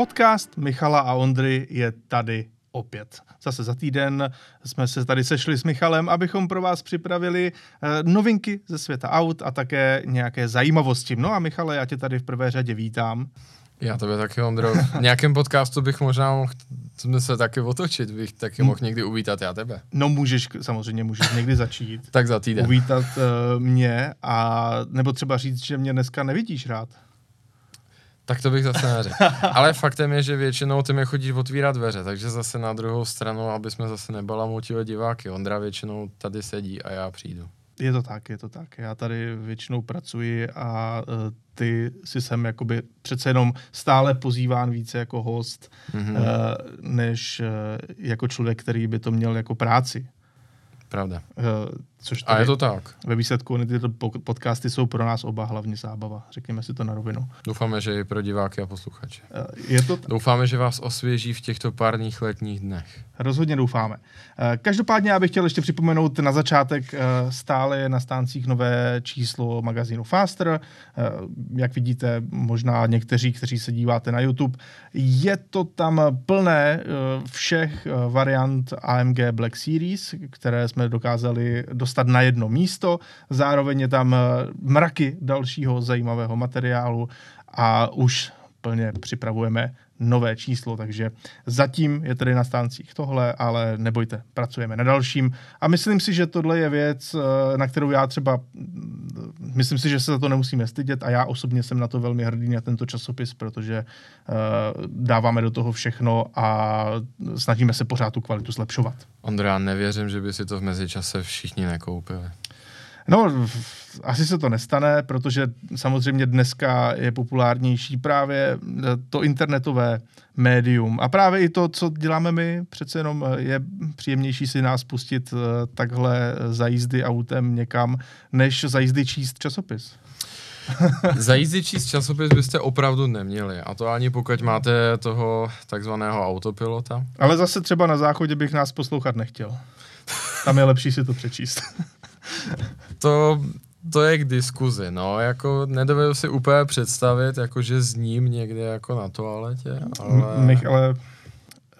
Podcast Michala a Ondry je tady opět. Zase za týden jsme se tady sešli s Michalem, abychom pro vás připravili eh, novinky ze světa aut a také nějaké zajímavosti. No a Michale, já tě tady v prvé řadě vítám. Já tebe taky, Ondro. V nějakém podcastu bych možná mohl se taky otočit, bych taky mohl někdy uvítat já tebe. No můžeš, samozřejmě můžeš někdy začít. tak za týden. Uvítat uh, mě a nebo třeba říct, že mě dneska nevidíš rád. Tak to bych zase neřekl. Ale faktem je, že většinou ty mi chodíš otvírat dveře, takže zase na druhou stranu, aby jsme zase nebalamutili diváky. Ondra většinou tady sedí a já přijdu. Je to tak, je to tak. Já tady většinou pracuji a uh, ty si sem jakoby přece jenom stále pozýván více jako host, mm-hmm. uh, než uh, jako člověk, který by to měl jako práci. Pravda. Uh, což a je to tak. Ve výsledku tyto podcasty jsou pro nás oba hlavně zábava, řekněme si to na rovinu. Doufáme, že i pro diváky a posluchače. Uh, je to t- Doufáme, že vás osvěží v těchto párních letních dnech. Rozhodně doufáme. Uh, každopádně já bych chtěl ještě připomenout na začátek, uh, stále je na stáncích nové číslo magazínu Faster. Jak vidíte, možná někteří, kteří se díváte na YouTube, je to tam plné všech variant AMG Black Series, které jsme dokázali dostat na jedno místo. Zároveň je tam mraky dalšího zajímavého materiálu a už plně připravujeme nové číslo, takže zatím je tedy na stáncích tohle, ale nebojte, pracujeme na dalším a myslím si, že tohle je věc, eh, na kterou já třeba, mm, myslím si, že se za to nemusíme stydět a já osobně jsem na to velmi hrdý na tento časopis, protože uh, dáváme do toho všechno a snažíme se pořád tu kvalitu zlepšovat. Ondra, nevěřím, že by si to v mezičase všichni nekoupili. No, asi se to nestane, protože samozřejmě dneska je populárnější právě eh, to internetové médium. A právě i to, co děláme my, přece jenom eh, je příjemnější si nás pustit eh, takhle za jízdy autem někam, než za jízdy číst časopis. za jízdy číst časopis byste opravdu neměli. A to ani pokud máte toho takzvaného autopilota. Ale zase třeba na záchodě bych nás poslouchat nechtěl. Tam je lepší si to přečíst. to, to je k diskuzi, no, jako nedovedu si úplně představit, jako že s ním někde jako na toaletě, ale... Mich, ale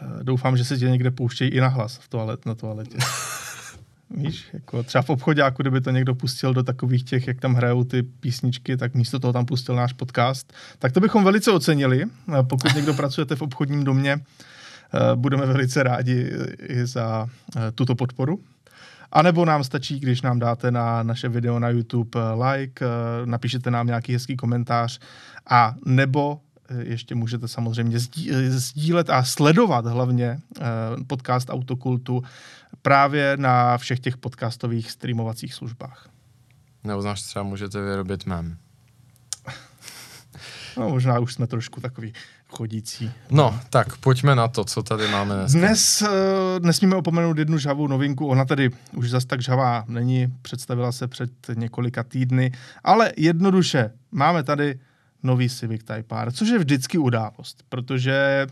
eh, doufám, že se tě někde pouštějí i na hlas v toalet, na toaletě. Víš, jako třeba v obchodě, jako kdyby to někdo pustil do takových těch, jak tam hrajou ty písničky, tak místo toho tam pustil náš podcast. Tak to bychom velice ocenili. Pokud někdo pracujete v obchodním domě, eh, budeme velice rádi i za eh, tuto podporu. A nebo nám stačí, když nám dáte na naše video na YouTube eh, like, eh, napíšete nám nějaký hezký komentář a nebo eh, ještě můžete samozřejmě sdílet a sledovat hlavně podcast Autokultu právě na všech těch podcastových streamovacích službách. Nebo znáš, třeba můžete vyrobit mem. No, možná už jsme trošku takový chodící. No, tak pojďme na to, co tady máme dnes. Dnes uh, nesmíme opomenout jednu žhavou novinku. Ona tady už zas tak žhavá není, představila se před několika týdny, ale jednoduše máme tady nový Civic Type R, což je vždycky událost, protože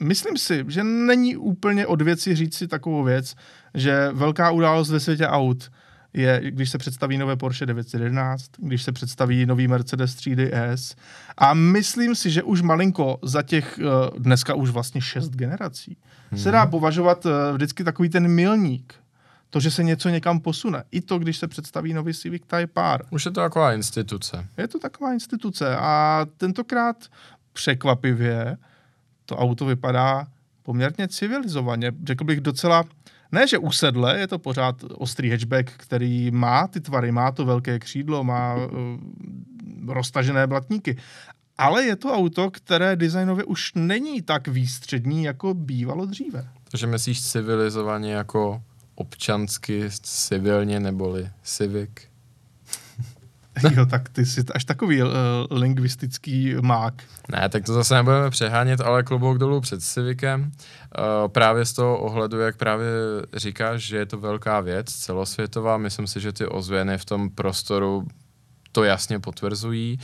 myslím si, že není úplně od věci říct si takovou věc, že velká událost ve světě aut je, když se představí nové Porsche 911, když se představí nový Mercedes 3DS. A myslím si, že už malinko za těch eh, dneska už vlastně šest generací hmm. se dá považovat eh, vždycky takový ten milník. To, že se něco někam posune. I to, když se představí nový Civic Type R. Už je to taková instituce. Je to taková instituce. A tentokrát překvapivě to auto vypadá poměrně civilizovaně. Řekl bych docela ne, že usedle, je to pořád ostrý hatchback, který má ty tvary, má to velké křídlo, má uh, roztažené blatníky. Ale je to auto, které designově už není tak výstřední, jako bývalo dříve. Takže myslíš civilizovaně jako občansky, civilně, neboli civic? jo, tak ty jsi až takový uh, lingvistický mák. Ne, tak to zase nebudeme přehánět, ale klobouk dolů před Civicem. Uh, právě z toho ohledu, jak právě říkáš, že je to velká věc, celosvětová, myslím si, že ty ozvěny v tom prostoru to jasně potvrzují.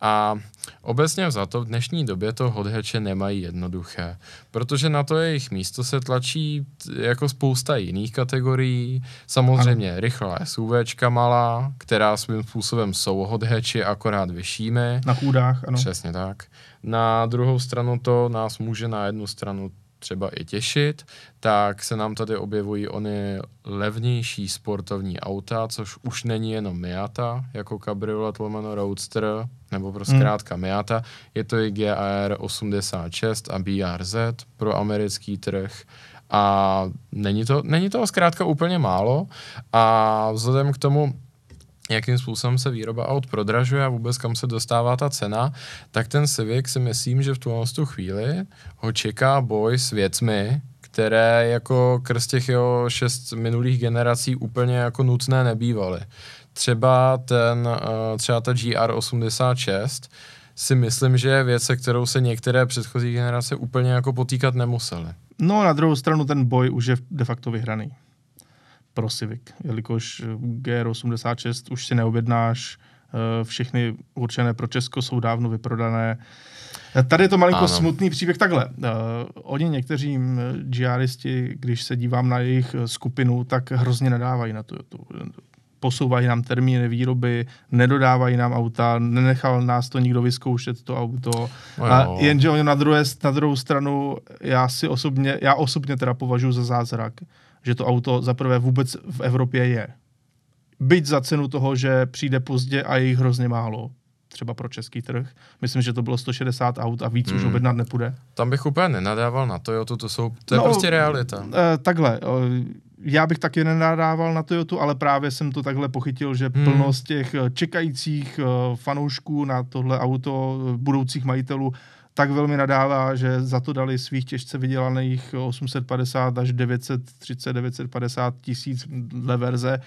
A obecně za to v dnešní době to hatche nemají jednoduché, protože na to jejich místo se tlačí jako spousta jiných kategorií. Samozřejmě ano. rychlá SUVčka malá, která svým způsobem jsou hatchi, akorát vyššími. Na chůdách, ano. Přesně tak. Na druhou stranu to nás může na jednu stranu třeba i těšit, tak se nám tady objevují ony levnější sportovní auta, což už není jenom Miata, jako kabriolet lomeno Roadster, nebo prostě hmm. zkrátka Miata, je to i GR 86 a BRZ pro americký trh. A není to, není to zkrátka úplně málo. A vzhledem k tomu, jakým způsobem se výroba aut prodražuje a vůbec kam se dostává ta cena, tak ten Civic si myslím, že v tu chvíli ho čeká boj s věcmi, které jako krz těch jeho šest minulých generací úplně jako nutné nebývaly. Třeba ten, eh, třeba ta GR86 si myslím, že je věc, se kterou se některé předchozí generace úplně jako potýkat nemusely. No na druhou stranu ten boj už je de facto vyhraný pro Civic, jelikož GR86 už si neobjednáš, eh, všechny určené pro Česko jsou dávno vyprodané. Tady je to malinko ano. smutný příběh takhle. Oni někteří GRisti, když se dívám na jejich skupinu, tak hrozně nedávají na to. Posouvají nám termíny výroby, nedodávají nám auta, nenechal nás to nikdo vyzkoušet, to auto. No a jenže oni na, druhé, na druhou stranu, já si osobně, já osobně teda považuji za zázrak, že to auto zaprvé vůbec v Evropě je. Byť za cenu toho, že přijde pozdě a je jich hrozně málo, třeba pro český trh. Myslím, že to bylo 160 aut a víc hmm. už objednat nepůjde. Tam bych úplně nenadával na Toyota, to, jsou, to je no, prostě realita. Uh, takhle, uh, já bych taky nenadával na Toyota, ale právě jsem to takhle pochytil, že hmm. plnost těch čekajících uh, fanoušků na tohle auto, budoucích majitelů, tak velmi nadává, že za to dali svých těžce vydělaných 850 až 930, 950 tisíc dle verze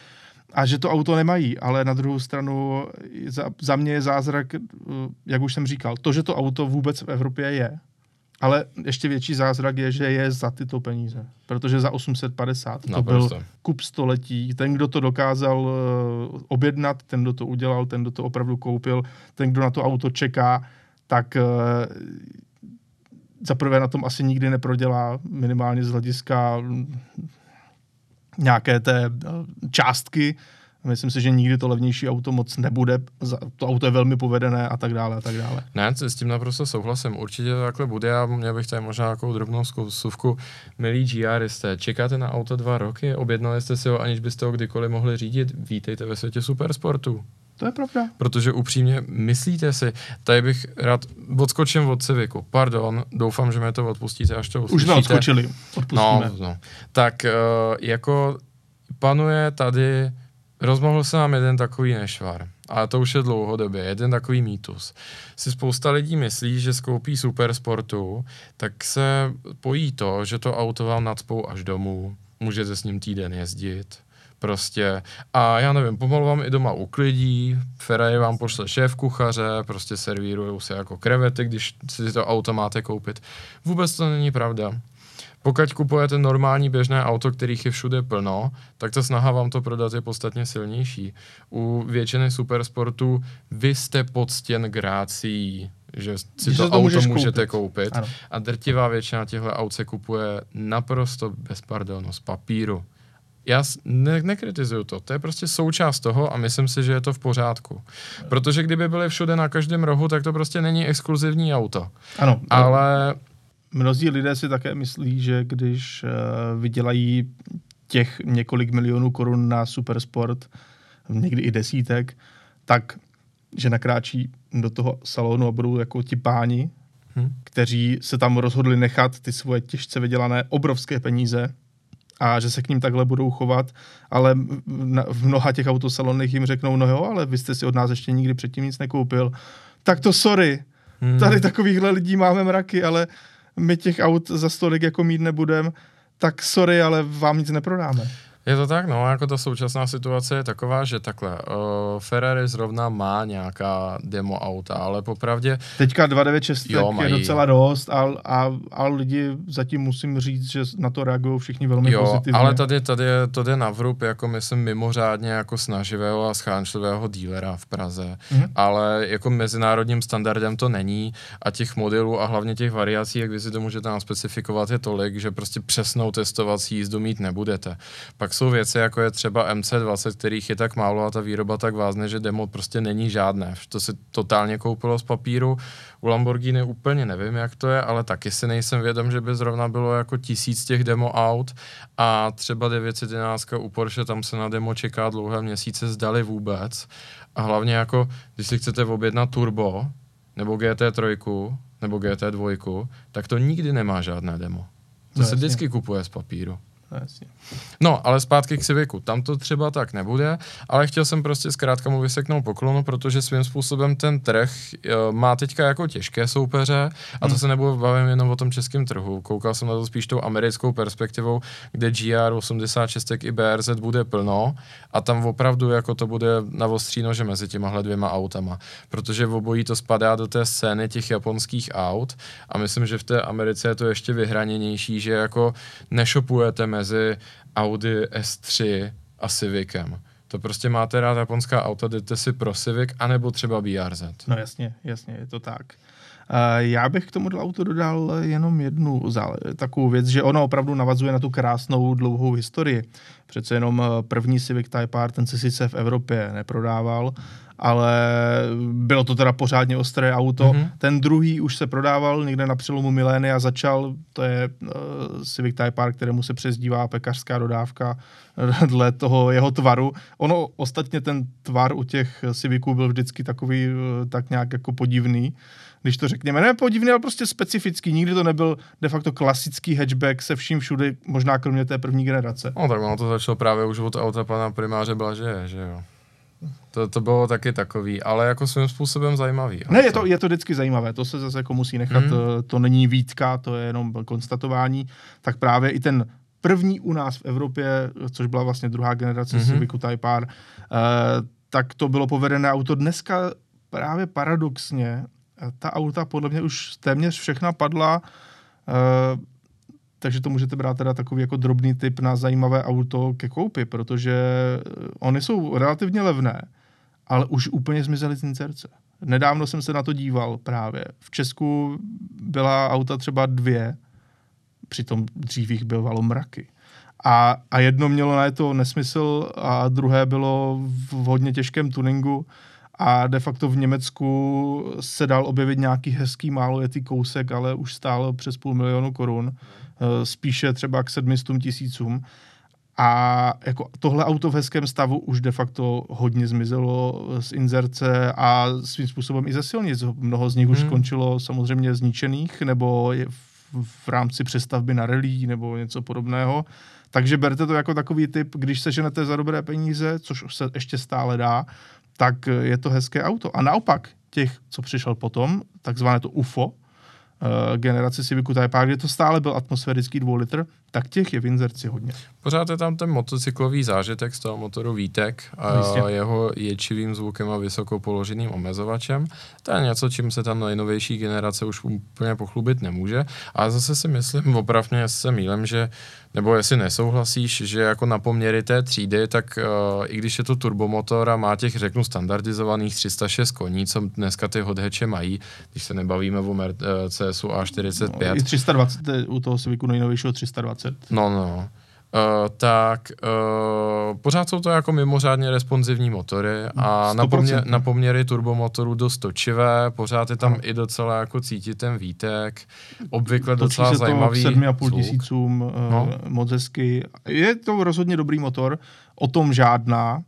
a že to auto nemají, ale na druhou stranu za, za mě je zázrak, eh, jak už jsem říkal, to, že to auto vůbec v Evropě je, ale ještě větší zázrak je, že je za tyto peníze. Protože za 850 to Naprosto. byl kup století. Ten, kdo to dokázal uh, objednat, ten, kdo to udělal, ten, kdo to opravdu koupil, ten, kdo na to auto čeká, tak uh, zaprvé na tom asi nikdy neprodělá, minimálně z hlediska nějaké té uh, částky. Myslím si, že nikdy to levnější auto moc nebude. To auto je velmi povedené a tak dále a tak dále. Ne, s tím naprosto souhlasím. Určitě to takhle bude a měl bych tady možná takovou drobnou zkusovku. Milí GRisté, čekáte na auto dva roky? Objednali jste si ho, aniž byste ho kdykoliv mohli řídit? Vítejte ve světě supersportu. To je pravda. Protože upřímně, myslíte si, tady bych rád odskočím od Civiku. Pardon, doufám, že mi to odpustíte, až to uslyšíte. Už jsme odskočili, No, no. Tak uh, jako panuje tady, rozmohl se nám jeden takový nešvar. A to už je dlouhodobě, jeden takový mýtus. Si spousta lidí myslí, že skoupí supersportu, tak se pojí to, že to auto vám nadspou až domů, můžete s ním týden jezdit, Prostě a já nevím, pomalu vám i doma uklidí, Ferrari vám pošle šéf kuchaře, prostě servírujou se jako krevety, když si to auto máte koupit. Vůbec to není pravda. Pokud kupujete normální běžné auto, kterých je všude plno, tak ta snaha vám to prodat je podstatně silnější. U většiny supersportů vy jste podstěn grácí, že si to, to auto můžete koupit, koupit a drtivá většina těchto aut se kupuje naprosto bez pardonu z papíru já ne, nekritizuju to, to je prostě součást toho a myslím si, že je to v pořádku. Protože kdyby byly všude na každém rohu, tak to prostě není exkluzivní auto. Ano. Ale... Mnozí lidé si také myslí, že když uh, vydělají těch několik milionů korun na supersport, někdy i desítek, tak že nakráčí do toho salonu a budou jako ti páni, hmm. kteří se tam rozhodli nechat ty svoje těžce vydělané obrovské peníze a že se k ním takhle budou chovat, ale v mnoha těch autosalonech jim řeknou, no jo, ale vy jste si od nás ještě nikdy předtím nic nekoupil. Tak to sorry, hmm. tady takovýchhle lidí máme mraky, ale my těch aut za stolik jako mít nebudem, tak sorry, ale vám nic neprodáme. Je to tak, no, jako ta současná situace je taková, že takhle, uh, Ferrari zrovna má nějaká demo auta, ale popravdě... Teďka 296 jo, je docela dost a, a, a lidi zatím musím říct, že na to reagují všichni velmi jo, pozitivně. ale tady, tady je, to jde na vrub, jako myslím mimořádně jako snaživého a schánčlivého dílera v Praze, mm-hmm. ale jako mezinárodním standardem to není a těch modelů a hlavně těch variací, jak vy si to můžete nám specifikovat, je tolik, že prostě přesnou testovací jízdu mít nebudete. Pak jsou věci, jako je třeba MC20, kterých je tak málo a ta výroba tak vázne, že demo prostě není žádné. To se totálně koupilo z papíru. U Lamborghini úplně nevím, jak to je, ale taky si nejsem vědom, že by zrovna bylo jako tisíc těch demo aut a třeba 911 u Porsche, tam se na demo čeká dlouhé měsíce, zdali vůbec. A hlavně jako, když si chcete objednat turbo, nebo GT3, nebo GT2, tak to nikdy nemá žádné demo. To no, se jasně. vždycky kupuje z papíru. Jasně. No, ale zpátky k Civiku. Tam to třeba tak nebude, ale chtěl jsem prostě zkrátka mu vyseknout poklonu, protože svým způsobem ten trh uh, má teďka jako těžké soupeře a to hmm. se nebudu bavím jenom o tom českém trhu. Koukal jsem na to spíš tou americkou perspektivou, kde GR86 i BRZ bude plno a tam opravdu jako to bude na že mezi těmahle dvěma autama, protože v obojí to spadá do té scény těch japonských aut a myslím, že v té Americe je to ještě vyhraněnější, že jako nešopujete mezi Audi S3 a Civicem. To prostě máte rád japonská auta, jdete si pro Civic, anebo třeba BRZ. No jasně, jasně, je to tak. Já bych k tomu auto dodal jenom jednu takovou věc, že ono opravdu navazuje na tu krásnou dlouhou historii. Přece jenom eh, první Civic Type R, ten se sice v Evropě neprodával, ale bylo to teda pořádně ostré auto. Mm-hmm. Ten druhý už se prodával někde na přelomu milénia začal, to je uh, Civic Type R, kterému se přezdívá pekařská dodávka dle toho jeho tvaru. Ono ostatně ten tvar u těch Civiců byl vždycky takový uh, tak nějak jako podivný když to řekněme. Ne podivný, ale prostě specifický. Nikdy to nebyl de facto klasický hatchback se vším všude, možná kromě té první generace. No tak ono to začalo právě už od auta pana primáře Blaže, že jo. To, to bylo taky takový, ale jako svým způsobem zajímavý. Ne, je to, je to vždycky zajímavé, to se zase jako musí nechat, mm. to není výtka, to je jenom konstatování, tak právě i ten první u nás v Evropě, což byla vlastně druhá generace mm-hmm. Civicu Type R, uh, tak to bylo povedené auto. Dneska právě paradoxně ta auta podle mě už téměř všechna padla, uh, takže to můžete brát teda takový jako drobný typ na zajímavé auto ke koupi, protože ony jsou relativně levné, ale už úplně zmizely z incerce. Nedávno jsem se na to díval právě. V Česku byla auta třeba dvě, přitom dřív jich bývalo mraky. A, a jedno mělo na to nesmysl a druhé bylo v hodně těžkém tuningu a de facto v Německu se dal objevit nějaký hezký málo jetý kousek, ale už stálo přes půl milionu korun, eh, spíše třeba k sedmistům tisícům. A jako tohle auto v hezkém stavu už de facto hodně zmizelo z inzerce a svým způsobem i ze silnic. Mnoho z nich hmm. už skončilo samozřejmě zničených nebo je v, v rámci přestavby na relí nebo něco podobného. Takže berte to jako takový typ, když se ženete za dobré peníze, což se ještě stále dá, tak je to hezké auto. A naopak těch, co přišel potom, takzvané to UFO, Uh, generaci Civicu Type R, kde to stále byl atmosférický 2 litr, tak těch je v inzerci hodně. Pořád je tam ten motocyklový zážitek z toho motoru Vítek a Jistě. jeho ječivým zvukem a vysoko položeným omezovačem. To je něco, čím se tam nejnovější generace už úplně pochlubit nemůže. A zase si myslím, opravně se mýlem, že nebo jestli nesouhlasíš, že jako na poměry té třídy, tak uh, i když je to turbomotor a má těch, řeknu, standardizovaných 306 koní, co dneska ty hodheče mají, když se nebavíme o Mercedesu A45. No, I 320, u toho Civicu nejnovějšího 320. No, no. Uh, tak uh, pořád jsou to jako mimořádně responsivní motory a na, poměr, na poměry turbomotorů dost točivé, pořád je tam no. i docela jako cítit ten výtek, obvykle Točí docela se zajímavý to 7,5 tisícům, uh, no. moc hezky. Je to rozhodně dobrý motor, o tom žádná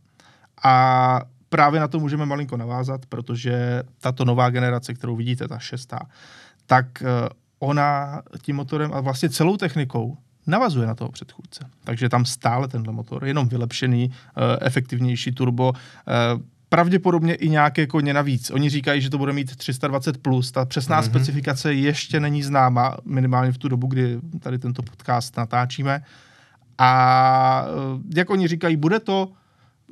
a právě na to můžeme malinko navázat, protože tato nová generace, kterou vidíte, ta šestá, tak uh, ona tím motorem a vlastně celou technikou navazuje na toho předchůdce. Takže tam stále tenhle motor, jenom vylepšený, eh, efektivnější turbo, eh, pravděpodobně i nějaké koně navíc. Oni říkají, že to bude mít 320+, plus. ta přesná mm-hmm. specifikace ještě není známa, minimálně v tu dobu, kdy tady tento podcast natáčíme, A eh, jak oni říkají, bude to,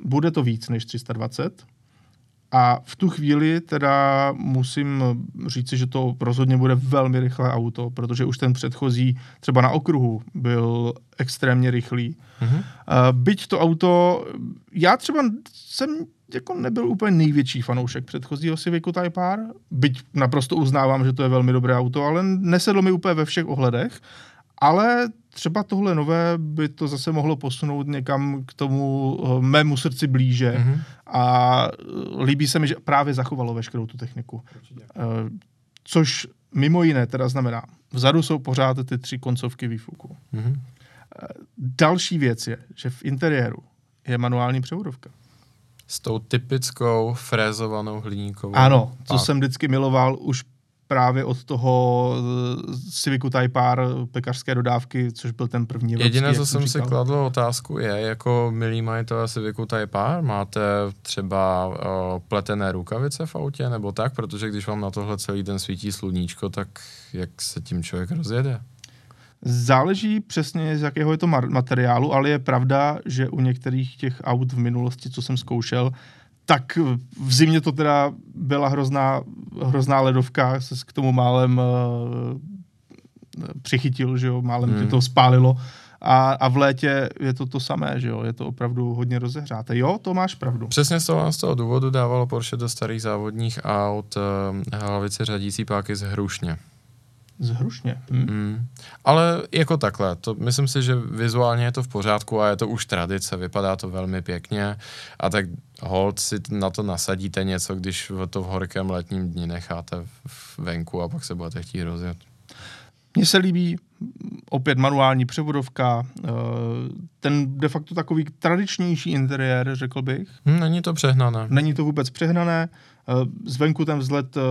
bude to víc než 320. A v tu chvíli teda musím říci, že to rozhodně bude velmi rychlé auto, protože už ten předchozí třeba na okruhu byl extrémně rychlý. Mm-hmm. Byť to auto, já třeba jsem jako nebyl úplně největší fanoušek předchozího Civicu Type R, byť naprosto uznávám, že to je velmi dobré auto, ale nesedlo mi úplně ve všech ohledech. Ale třeba tohle nové by to zase mohlo posunout někam k tomu uh, mému srdci blíže mm-hmm. a uh, líbí se mi, že právě zachovalo veškerou tu techniku. Uh, což mimo jiné teda znamená, vzadu jsou pořád ty tři koncovky výfuku. Mm-hmm. Další věc je, že v interiéru je manuální převodovka. S tou typickou frézovanou hliníkovou. Ano, co jsem vždycky miloval už právě od toho eh, Civicu Type R pekařské dodávky, což byl ten první Jediné, co jsem říkal. si kladl otázku, je, jako milí majitelé Civicu Type R, máte třeba uh, pletené rukavice v autě nebo tak, protože když vám na tohle celý den svítí sluníčko, tak jak se tím člověk rozjede? Záleží přesně, z jakého je to materiálu, ale je pravda, že u některých těch aut v minulosti, co jsem zkoušel, tak v zimě to teda byla hrozná, hrozná ledovka, se k tomu málem uh, přichytil, že jo, málem hmm. tě to spálilo. A, a v létě je to to samé, že jo, je to opravdu hodně rozehřáté. Jo, to máš pravdu. Přesně z toho, z toho důvodu dávalo Porsche do starých závodních aut uh, hlavice řadící páky z hrušně. Zhrušně. Hm. Mm. Ale jako takhle, to, myslím si, že vizuálně je to v pořádku a je to už tradice, vypadá to velmi pěkně a tak hold si na to nasadíte něco, když to v horkém letním dni necháte venku a pak se budete chtít rozjet. Mně se líbí opět manuální převodovka, eh, ten de facto takový tradičnější interiér, řekl bych. Hm, není to přehnané. Není to vůbec přehnané. Eh, zvenku ten vzhled, eh,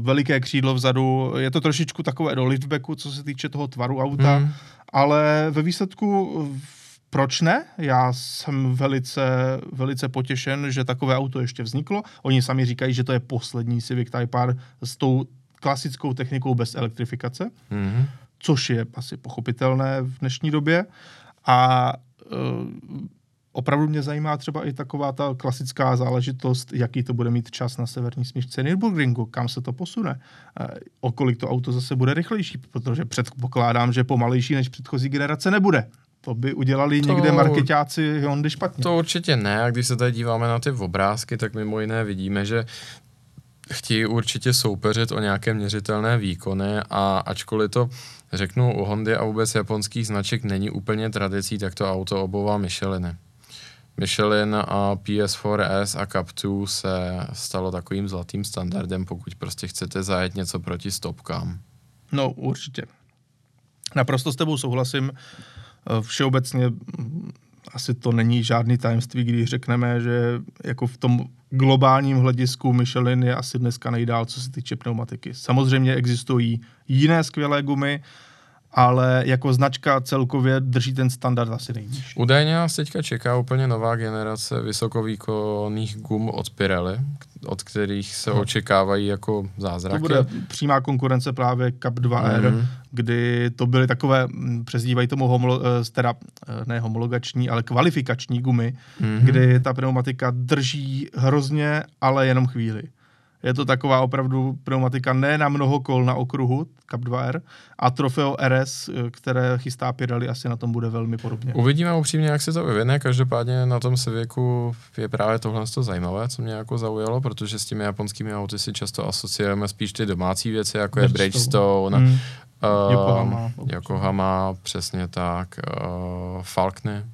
veliké křídlo vzadu, je to trošičku takové do liftbacku, co se týče toho tvaru auta, hmm. ale ve výsledku proč ne? Já jsem velice, velice potěšen, že takové auto ještě vzniklo. Oni sami říkají, že to je poslední Civic Type R s tou klasickou technikou bez elektrifikace, mm-hmm. což je asi pochopitelné v dnešní době. A uh, opravdu mě zajímá třeba i taková ta klasická záležitost, jaký to bude mít čas na severní smyčce Nürburgringu, kam se to posune, uh, o kolik to auto zase bude rychlejší, protože předpokládám, že pomalejší než předchozí generace nebude. To by udělali to, někde marketáci Hondy špatně. To určitě ne. A když se tady díváme na ty obrázky, tak mimo jiné vidíme, že chtějí určitě soupeřit o nějaké měřitelné výkony a ačkoliv to řeknu u Hondy a vůbec japonských značek není úplně tradicí, tak to auto obová Micheliny. Michelin a PS4S a Cap2 se stalo takovým zlatým standardem, pokud prostě chcete zajet něco proti stopkám. No, určitě. Naprosto s tebou souhlasím. Všeobecně asi to není žádný tajemství, když řekneme, že jako v tom globálním hledisku Michelin je asi dneska nejdál, co se týče pneumatiky. Samozřejmě existují jiné skvělé gumy, ale jako značka celkově drží ten standard asi nejnižší. Údajně nás teďka čeká úplně nová generace vysokovýkonných gum od Pirelli, od kterých se no. očekávají jako zázraky. To bude přímá konkurence právě Cup 2R, mm-hmm. kdy to byly takové, mm, přezdívají tomu homolo, eh, teda, eh, ne homologační, ale kvalifikační gumy, mm-hmm. kdy ta pneumatika drží hrozně, ale jenom chvíli. Je to taková opravdu pneumatika ne na mnoho kol na okruhu, Cup 2R, a Trofeo RS, které chystá Pirelli, asi na tom bude velmi podobně. Uvidíme upřímně, jak se to vyvine. Každopádně na tom věku je právě tohle to zajímavé, co mě jako zaujalo, protože s těmi japonskými auty si často asociujeme spíš ty domácí věci, jako je Bridgestone, hmm. Uh, Yokohama, Yokohama, přesně tak, uh, Falkny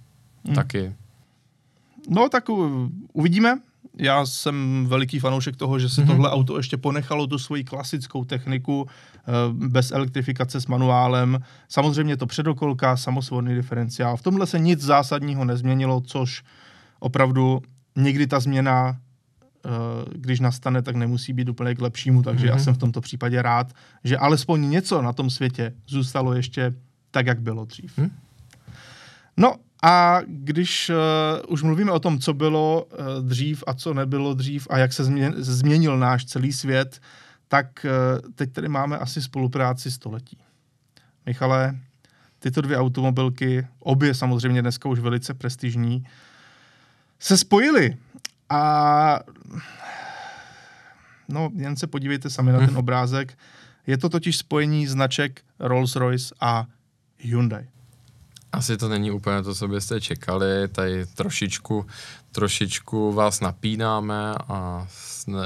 hmm. taky. No tak uvidíme, já jsem veliký fanoušek toho, že se mm-hmm. tohle auto ještě ponechalo tu svoji klasickou techniku eh, bez elektrifikace s manuálem. Samozřejmě to předokolka, samosvodný diferenciál. V tomhle se nic zásadního nezměnilo, což opravdu někdy ta změna eh, když nastane, tak nemusí být úplně k lepšímu, takže mm-hmm. já mhm. jsem v tomto případě rád, že alespoň něco na tom světě zůstalo ještě tak, jak bylo dřív. Mm. No a když uh, už mluvíme o tom, co bylo uh, dřív a co nebylo dřív a jak se změn, změnil náš celý svět, tak uh, teď tady máme asi spolupráci století. Michale, tyto dvě automobilky, obě samozřejmě dneska už velice prestižní, se spojily. A no, jen se podívejte sami na ten obrázek. Je to totiž spojení značek Rolls-Royce a Hyundai. Asi to není úplně to, co byste čekali, tady trošičku, trošičku vás napínáme a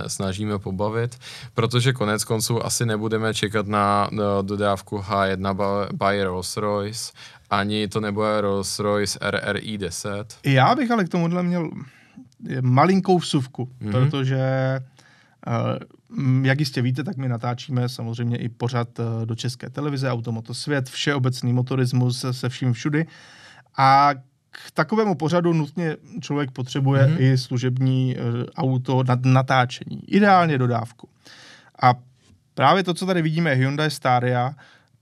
snažíme pobavit, protože konec konců asi nebudeme čekat na dodávku H1 by Rolls-Royce, ani to nebude Rolls-Royce RRI 10. Já bych ale k tomuhle měl malinkou vsuvku, mm-hmm. protože jak jistě víte, tak my natáčíme samozřejmě i pořad eh, do České televize Automoto Svět, všeobecný motorismus se vším všudy. A k takovému pořadu nutně člověk potřebuje mm-hmm. i služební eh, auto na natáčení, ideálně dodávku. A právě to, co tady vidíme, Hyundai Staria,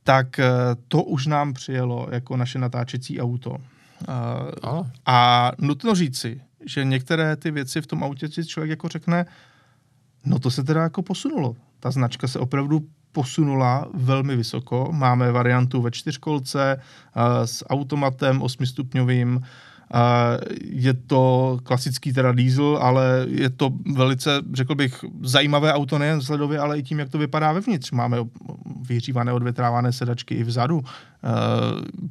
tak eh, to už nám přijelo jako naše natáčecí auto. A nutno říci, že některé ty věci v tom autě si člověk jako řekne, No to se teda jako posunulo. Ta značka se opravdu posunula velmi vysoko. Máme variantu ve čtyřkolce uh, s automatem osmistupňovým. Uh, je to klasický teda diesel, ale je to velice, řekl bych, zajímavé auto nejen vzhledově, ale i tím, jak to vypadá vevnitř. Máme vyhřívané, odvětrávané sedačky i vzadu. Uh,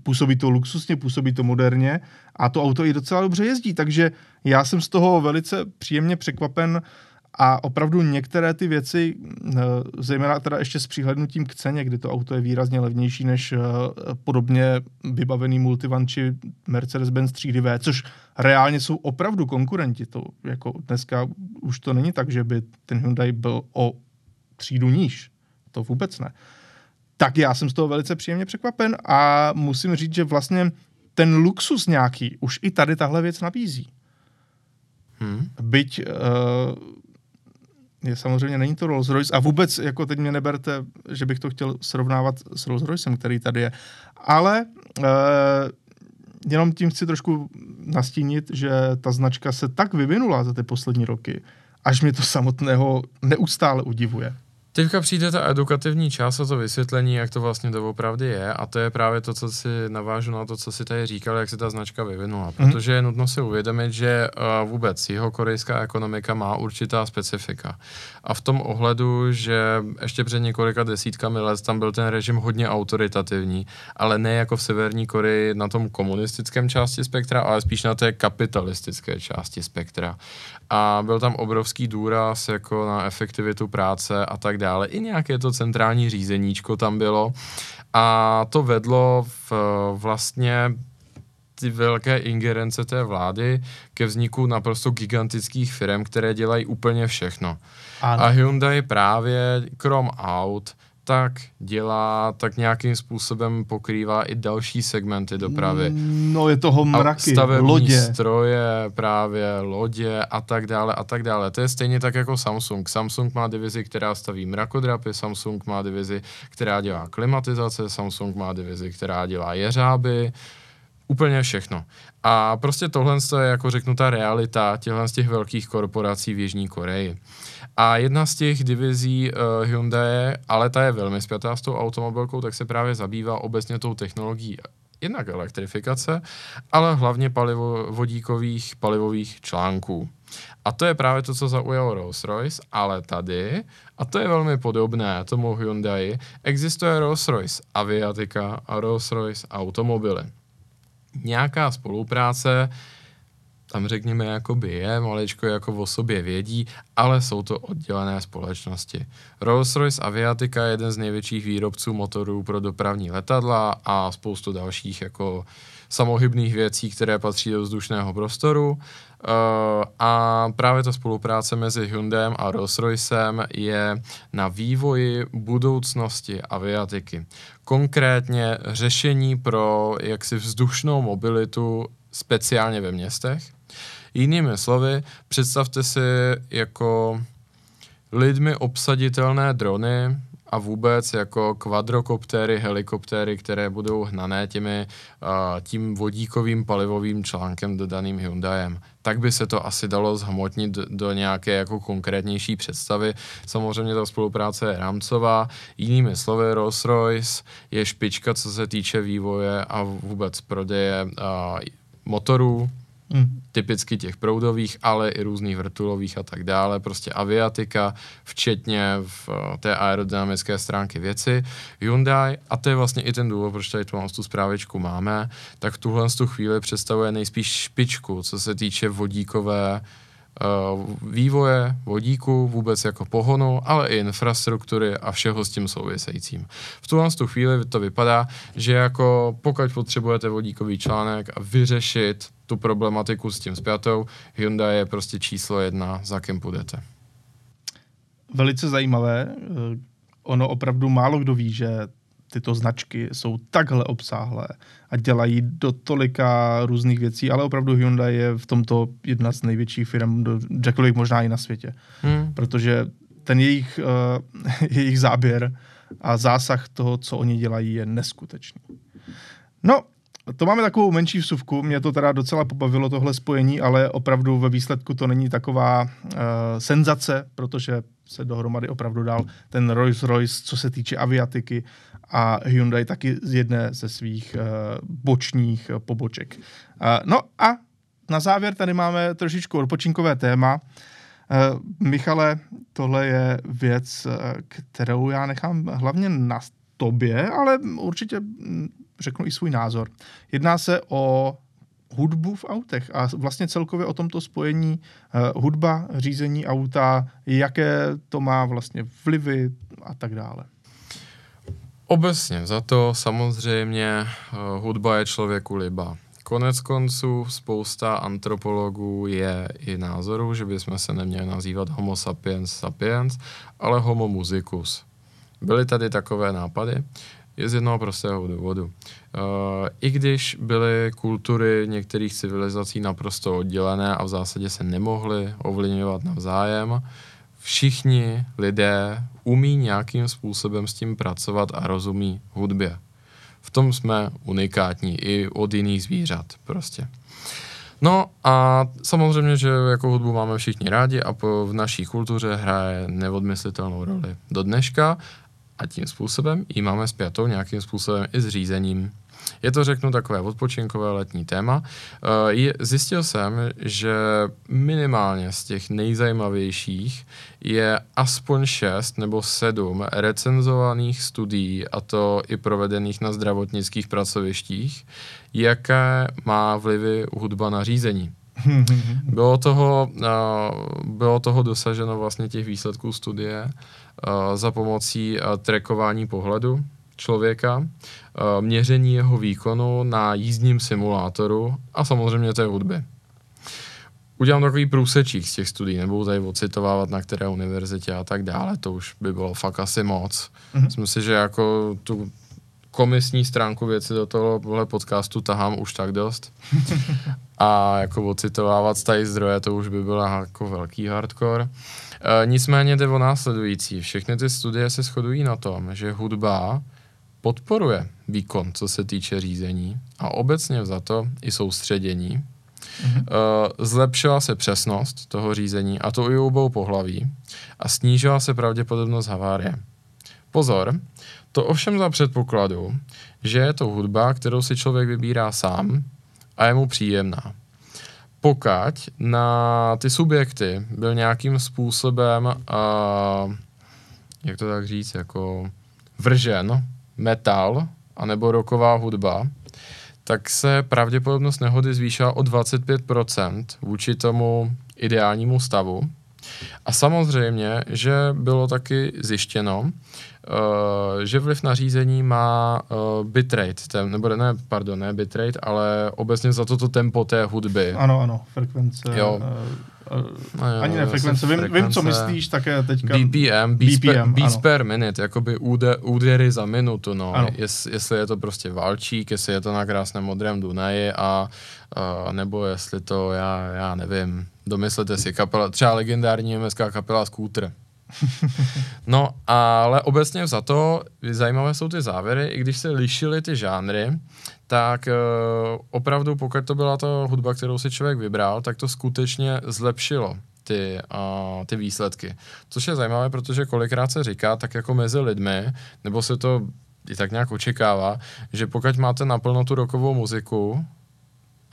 působí to luxusně, působí to moderně a to auto i docela dobře jezdí, takže já jsem z toho velice příjemně překvapen, a opravdu některé ty věci, eh, zejména teda ještě s přihlednutím k ceně, kdy to auto je výrazně levnější než eh, podobně vybavený multivan či Mercedes-Benz třídy V, což reálně jsou opravdu konkurenti. To jako dneska už to není tak, že by ten Hyundai byl o třídu níž. To vůbec ne. Tak já jsem z toho velice příjemně překvapen a musím říct, že vlastně ten luxus nějaký už i tady tahle věc nabízí. Hmm. Byť uh, je samozřejmě není to Rolls Royce a vůbec jako teď mě neberte, že bych to chtěl srovnávat s Rolls Roycem, který tady je. Ale e, jenom tím chci trošku nastínit, že ta značka se tak vyvinula za ty poslední roky, až mě to samotného neustále udivuje. Teďka přijde ta edukativní část a to vysvětlení, jak to vlastně doopravdy je a to je právě to, co si navážu na to, co si tady říkal, jak se ta značka vyvinula. Mm-hmm. Protože je nutno si uvědomit, že uh, vůbec jeho korejská ekonomika má určitá specifika. A v tom ohledu, že ještě před několika desítkami let tam byl ten režim hodně autoritativní, ale ne jako v Severní Koreji na tom komunistickém části spektra, ale spíš na té kapitalistické části spektra. A byl tam obrovský důraz jako na efektivitu práce a tak dále. I nějaké to centrální řízeníčko tam bylo. A to vedlo v vlastně ty velké ingerence té vlády ke vzniku naprosto gigantických firm, které dělají úplně všechno. Ano. A Hyundai právě krom aut tak dělá, tak nějakým způsobem pokrývá i další segmenty dopravy. No je toho mraky, a stavební lodě. stroje, právě lodě a tak dále a tak dále. To je stejně tak jako Samsung. Samsung má divizi, která staví mrakodrapy, Samsung má divizi, která dělá klimatizace, Samsung má divizi, která dělá jeřáby, úplně všechno. A prostě tohle je jako řeknu ta realita těchto z těch velkých korporací v Jižní Koreji. A jedna z těch divizí uh, Hyundai, ale ta je velmi spjatá s tou automobilkou, tak se právě zabývá obecně tou technologií jednak elektrifikace, ale hlavně palivo, vodíkových palivových článků. A to je právě to, co zaujalo Rolls-Royce, ale tady, a to je velmi podobné tomu Hyundai, existuje Rolls-Royce Aviatika a Rolls-Royce Automobily. Nějaká spolupráce, tam řekněme, jakoby je, maličko jako o sobě vědí, ale jsou to oddělené společnosti. Rolls-Royce Aviatika je jeden z největších výrobců motorů pro dopravní letadla a spoustu dalších jako samohybných věcí, které patří do vzdušného prostoru. Uh, a právě ta spolupráce mezi Hyundaiem a Rolls-Roycem je na vývoji budoucnosti aviatiky. Konkrétně řešení pro jaksi vzdušnou mobilitu speciálně ve městech. Jinými slovy, představte si jako lidmi obsaditelné drony a vůbec jako kvadrokoptéry, helikoptéry, které budou hnané těmi, tím vodíkovým palivovým článkem dodaným Hyundaiem. Tak by se to asi dalo zhmotnit do, nějaké jako konkrétnější představy. Samozřejmě ta spolupráce je rámcová. Jinými slovy, Rolls-Royce je špička, co se týče vývoje a vůbec prodeje motorů, Hmm. Typicky těch proudových, ale i různých vrtulových a tak dále. Prostě aviatika, včetně v eh, té aerodynamické stránky věci. Hyundai, a to je vlastně i ten důvod, proč tady tu, zprávičku máme, tak v tuhle tu chvíli představuje nejspíš špičku, co se týče vodíkové Eh, vývoje vodíku, vůbec jako pohonu, ale i infrastruktury a všeho s tím souvisejícím. V tuhle tu chvíli to vypadá, že jako pokud potřebujete vodíkový článek a vyřešit tu problematiku s tím zpětou, Hyundai je prostě číslo jedna, za kým půjdete. Velice zajímavé. Eh, ono opravdu málo kdo ví, že tyto značky jsou takhle obsáhlé a dělají do tolika různých věcí, ale opravdu Hyundai je v tomto jedna z největších firm, řekl bych možná i na světě. Hmm. Protože ten jejich, uh, jejich záběr a zásah toho, co oni dělají, je neskutečný. No, to máme takovou menší vsuvku, mě to teda docela pobavilo tohle spojení, ale opravdu ve výsledku to není taková uh, senzace, protože se dohromady opravdu dal ten Rolls-Royce, co se týče aviatiky a Hyundai taky z jedné ze svých uh, bočních poboček. Uh, no a na závěr tady máme trošičku odpočinkové téma. Uh, Michale, tohle je věc, kterou já nechám hlavně na tobě, ale určitě hm, řeknu i svůj názor. Jedná se o hudbu v autech a vlastně celkově o tomto spojení uh, hudba, řízení auta, jaké to má vlastně vlivy a tak dále. Obecně za to samozřejmě uh, hudba je člověku liba. Konec konců spousta antropologů je i názoru, že bychom se neměli nazývat homo sapiens sapiens, ale homo musicus. Byly tady takové nápady, je z jednoho prostého důvodu. Uh, I když byly kultury některých civilizací naprosto oddělené a v zásadě se nemohly ovlivňovat navzájem, všichni lidé umí nějakým způsobem s tím pracovat a rozumí hudbě. V tom jsme unikátní i od jiných zvířat prostě. No a samozřejmě, že jako hudbu máme všichni rádi a po, v naší kultuře hraje neodmyslitelnou roli do dneška a tím způsobem ji máme zpětou nějakým způsobem i s řízením. Je to, řeknu, takové odpočinkové letní téma. Eh, zjistil jsem, že minimálně z těch nejzajímavějších je aspoň šest nebo sedm recenzovaných studií, a to i provedených na zdravotnických pracovištích, jaké má vlivy hudba na řízení. Bylo toho, uh, bylo toho dosaženo vlastně těch výsledků studie za pomocí uh, trackování pohledu člověka, měření jeho výkonu na jízdním simulátoru a samozřejmě té hudby. Udělám takový průsečík z těch studií, nebudu tady ocitovávat na které univerzitě a tak dále, to už by bylo fakt asi moc. Mm-hmm. Myslím si, že jako tu komisní stránku věci do tohohle podcastu tahám už tak dost. A jako ocitovávat tady zdroje, to už by bylo jako velký hardcore. E, nicméně jde o následující. Všechny ty studie se shodují na tom, že hudba podporuje výkon, co se týče řízení a obecně za to i soustředění. Mm-hmm. Uh, zlepšila se přesnost toho řízení, a to i u obou pohlaví, a snížila se pravděpodobnost havárie. Pozor, to ovšem za předpokladu, že je to hudba, kterou si člověk vybírá sám a je mu příjemná. Pokud na ty subjekty byl nějakým způsobem, uh, jak to tak říct, jako vržen metal anebo roková hudba, tak se pravděpodobnost nehody zvýšila o 25% vůči tomu ideálnímu stavu. A samozřejmě, že bylo taky zjištěno, že vliv na řízení má uh, bitrate, ten, nebo ne, pardon, ne bitrate, ale obecně za toto tempo té hudby. Ano, ano, frekvence. Jo. Uh, uh, ani ne frekvence, vím, frekvence, vím, co myslíš, také teďka... BPM, beats, BPM, per, beats per minute, jakoby úde, údery za minutu, no. Jest, jestli je to prostě Valčík, jestli je to na krásném modrém Dunaji a uh, nebo jestli to, já, já nevím, domyslete si kapela, třeba legendární německá kapela Scooter. No, ale obecně za to zajímavé jsou ty závěry, i když se lišily ty žánry, tak uh, opravdu pokud to byla ta hudba, kterou si člověk vybral, tak to skutečně zlepšilo ty, uh, ty výsledky. Což je zajímavé, protože kolikrát se říká, tak jako mezi lidmi, nebo se to i tak nějak očekává, že pokud máte naplno tu rokovou muziku,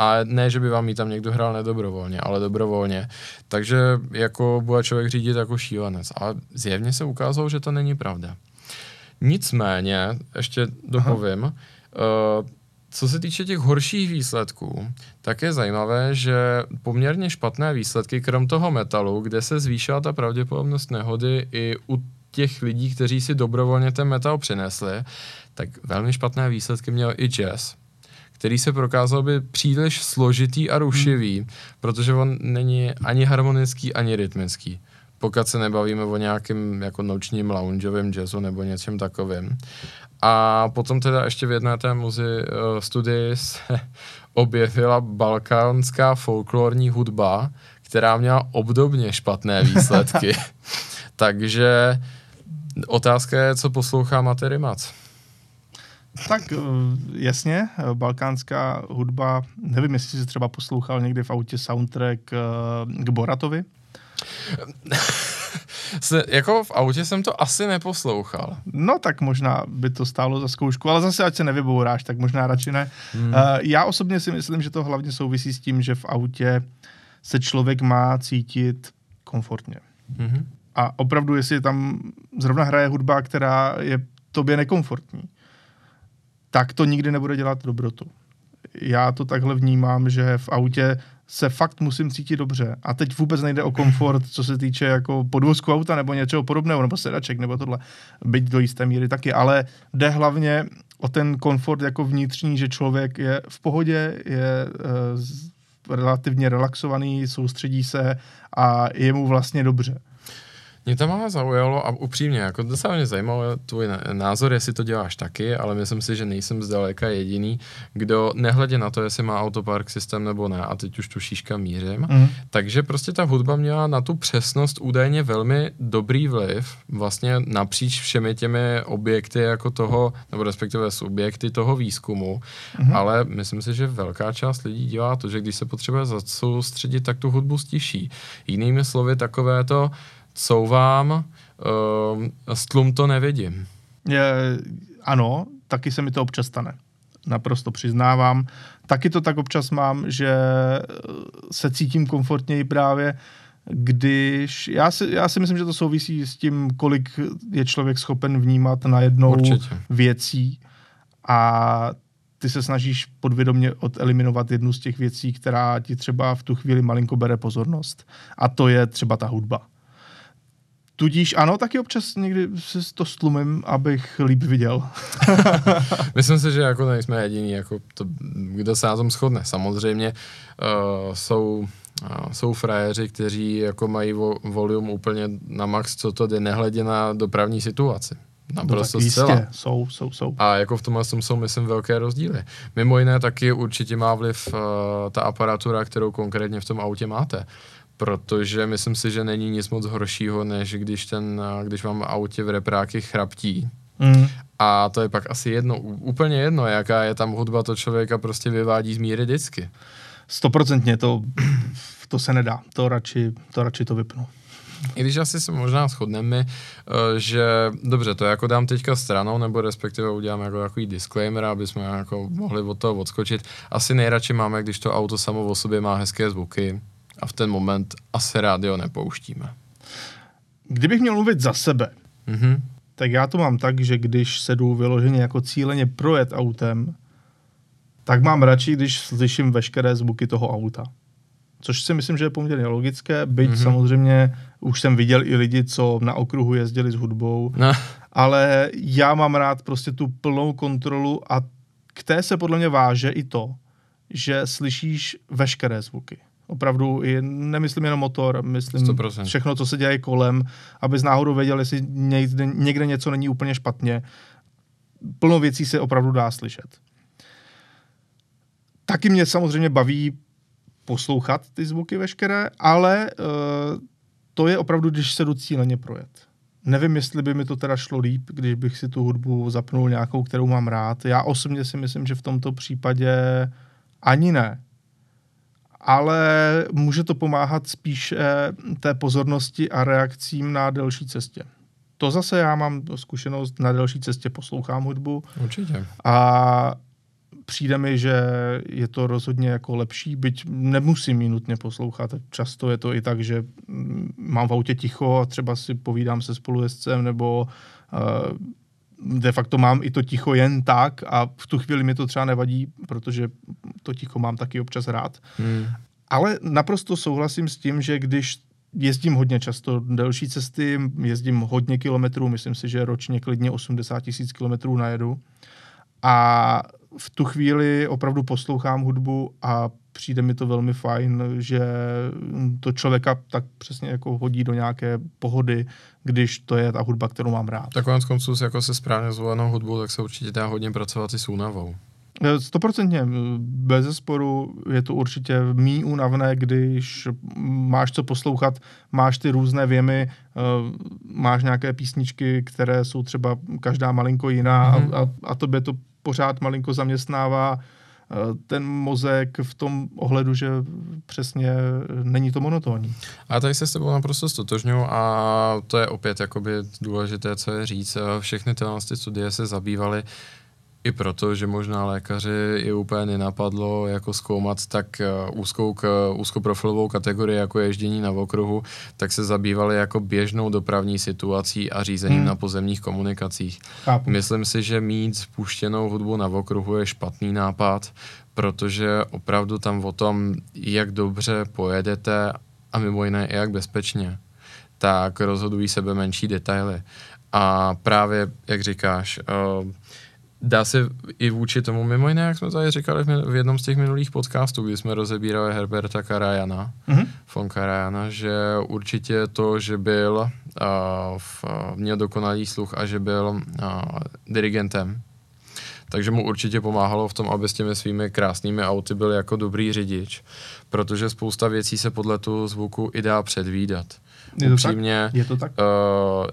a ne, že by vám ji tam někdo hrál nedobrovolně, ale dobrovolně. Takže jako bude člověk řídit jako šílenec. A zjevně se ukázalo, že to není pravda. Nicméně, ještě dopovím, uh, co se týče těch horších výsledků, tak je zajímavé, že poměrně špatné výsledky, krom toho metalu, kde se zvýšila ta pravděpodobnost nehody i u těch lidí, kteří si dobrovolně ten metal přinesli, tak velmi špatné výsledky měl i jazz který se prokázal být příliš složitý a rušivý, hmm. protože on není ani harmonický, ani rytmický. Pokud se nebavíme o nějakém jako nočním loungeovém jazzu nebo něčem takovým. A potom teda ještě v jedné té muzi uh, studii se objevila balkánská folklorní hudba, která měla obdobně špatné výsledky. Takže otázka je, co poslouchá Matery Mac. Tak eh, jasně, eh, balkánská hudba, nevím, jestli jsi třeba poslouchal někdy v autě soundtrack eh, k Boratovi. Se, jako v autě jsem to asi neposlouchal. No tak možná by to stálo za zkoušku, ale zase ať se nevybouráš, tak možná radši ne. Hmm. Uh, já osobně si myslím, že to hlavně souvisí s tím, že v autě se člověk má cítit komfortně. Hmm. A opravdu, jestli tam zrovna hraje hudba, která je tobě nekomfortní, tak to nikdy nebude dělat dobrotu. Já to takhle vnímám, že v autě se fakt musím cítit dobře. A teď vůbec nejde o komfort, co se týče jako podvozku auta nebo něčeho podobného, nebo sedaček, nebo tohle. Byť do jisté míry taky, ale jde hlavně o ten komfort jako vnitřní, že člověk je v pohodě, je uh, relativně relaxovaný, soustředí se a je mu vlastně dobře. Mě to ale zaujalo a upřímně, jako docela mě zajímalo tvůj názor, jestli to děláš taky, ale myslím si, že nejsem zdaleka jediný, kdo nehledě na to, jestli má autopark systém nebo ne, a teď už tu šíška mířím. Mm. Takže prostě ta hudba měla na tu přesnost údajně velmi dobrý vliv, vlastně napříč všemi těmi objekty jako toho, nebo respektive subjekty toho výzkumu, mm. ale myslím si, že velká část lidí dělá to, že když se potřebuje soustředit, tak tu hudbu stiší. Jinými slovy, takové to, couvám, uh, stlum to nevidím. Je, ano, taky se mi to občas stane. Naprosto přiznávám. Taky to tak občas mám, že se cítím komfortněji právě, když... Já si, já si myslím, že to souvisí s tím, kolik je člověk schopen vnímat na jednou věcí a ty se snažíš podvědomě odeliminovat jednu z těch věcí, která ti třeba v tu chvíli malinko bere pozornost. A to je třeba ta hudba. Tudíž ano, taky občas někdy se to stlumím, abych líp viděl. Myslím si, že jako nejsme jediní, jako to, kdo se na tom shodne. Samozřejmě uh, jsou uh, jsou frajeři, kteří jako mají vo, volume úplně na max, co to jde, nehledě na dopravní situaci. Naprosto no, zcela. Jsou, jsou, jsou. A jako v tomhle jsou, myslím, velké rozdíly. Mimo jiné taky určitě má vliv uh, ta aparatura, kterou konkrétně v tom autě máte protože myslím si, že není nic moc horšího, než když, ten, když vám autě v repráky chraptí. Mm. A to je pak asi jedno, úplně jedno, jaká je tam hudba, to člověka prostě vyvádí z míry vždycky. Stoprocentně to, to se nedá, to radši to, radši to vypnu. I když asi se možná shodneme, eh, že dobře, to jako dám teďka stranou, nebo respektive udělám jako takový disclaimer, aby jsme jako mohli od toho odskočit. Asi nejradši máme, když to auto samo o sobě má hezké zvuky, a v ten moment asi rádio nepouštíme. Kdybych měl mluvit za sebe, mm-hmm. tak já to mám tak, že když se jdu vyloženě jako cíleně projet autem, tak mám radši, když slyším veškeré zvuky toho auta. Což si myslím, že je poměrně logické, byť mm-hmm. samozřejmě už jsem viděl i lidi, co na okruhu jezdili s hudbou, no. ale já mám rád prostě tu plnou kontrolu a k té se podle mě váže i to, že slyšíš veškeré zvuky opravdu i, nemyslím jenom motor, myslím 100%. všechno, co se děje kolem, aby z náhodou věděl, jestli někde, někde něco není úplně špatně. Plno věcí se opravdu dá slyšet. Taky mě samozřejmě baví poslouchat ty zvuky veškeré, ale uh, to je opravdu, když se jdu cíleně projet. nevím, jestli by mi to teda šlo líp, když bych si tu hudbu zapnul nějakou, kterou mám rád. Já osobně si myslím, že v tomto případě ani ne. Ale může to pomáhat spíš té pozornosti a reakcím na delší cestě. To zase já mám zkušenost, na delší cestě poslouchám hudbu. Určitě. A přijde mi, že je to rozhodně jako lepší, byť nemusím ji nutně poslouchat. Často je to i tak, že mm, mám v autě ticho a třeba si povídám se spolujezdcem nebo uh, de facto mám i to ticho jen tak a v tu chvíli mi to třeba nevadí, protože to ticho mám taky občas rád. Hmm. Ale naprosto souhlasím s tím, že když jezdím hodně často delší cesty, jezdím hodně kilometrů, myslím si, že ročně klidně 80 tisíc kilometrů najedu. A v tu chvíli opravdu poslouchám hudbu a přijde mi to velmi fajn, že to člověka tak přesně jako hodí do nějaké pohody, když to je ta hudba, kterou mám rád. Tak konec konců jako se správně zvolenou hudbou, tak se určitě dá hodně pracovat i s únavou. Eh, stoprocentně, bez zesporu je to určitě mý únavné, když máš co poslouchat, máš ty různé věmy, eh, máš nějaké písničky, které jsou třeba každá malinko jiná mm-hmm. a, a, tobě to pořád malinko zaměstnává eh, ten mozek v tom ohledu, že přesně není to monotónní. A tady se s tebou naprosto stotožňuji a to je opět jakoby důležité, co je říct. Všechny tyhle studie se zabývaly i proto, že možná lékaři je úplně nenapadlo jako zkoumat tak eh, úzkou, úzkoprofilovou kategorii jako ježdění na okruhu, tak se zabývali jako běžnou dopravní situací a řízením hmm. na pozemních komunikacích. Chápu. Myslím si, že mít spuštěnou hudbu na okruhu je špatný nápad, protože opravdu tam o tom, jak dobře pojedete a mimo jiné i jak bezpečně, tak rozhodují sebe menší detaily. A právě, jak říkáš, uh, dá se i vůči tomu, mimo jiné, jak jsme tady říkali v jednom z těch minulých podcastů, kdy jsme rozebírali Herberta Karajana, mm-hmm. von Karajana, že určitě to, že byl, uh, v, měl dokonalý sluch a že byl uh, dirigentem, takže mu určitě pomáhalo v tom, aby s těmi svými krásnými auty byl jako dobrý řidič, protože spousta věcí se podle toho zvuku i dá předvídat. Je to Upřímně, tak? Je to tak? Uh,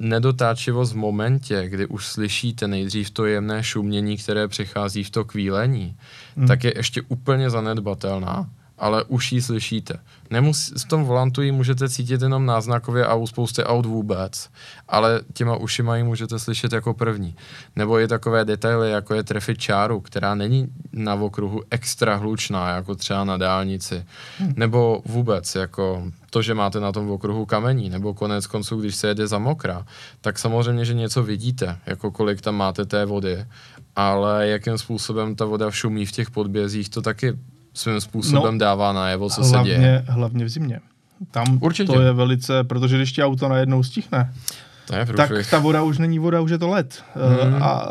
nedotáčivost v momentě, kdy už slyšíte nejdřív to jemné šumění, které přichází v to kvílení, hmm. tak je ještě úplně zanedbatelná ale už ji slyšíte. Nemus, v tom volantu ji můžete cítit jenom náznakově a u spousty aut vůbec, ale těma ušima ji můžete slyšet jako první. Nebo i takové detaily, jako je trefit čáru, která není na okruhu extra hlučná, jako třeba na dálnici. Hmm. Nebo vůbec, jako to, že máte na tom okruhu kamení, nebo konec konců, když se jede za mokra, tak samozřejmě, že něco vidíte, jako kolik tam máte té vody, ale jakým způsobem ta voda šumí v těch podbězích, to taky svým způsobem no, dává najevo, co hlavně, se děje. Hlavně v zimě. Tam Určitě. to je velice, protože když ti auto najednou stichne, to je tak ta voda už není voda, už je to led. Hmm. A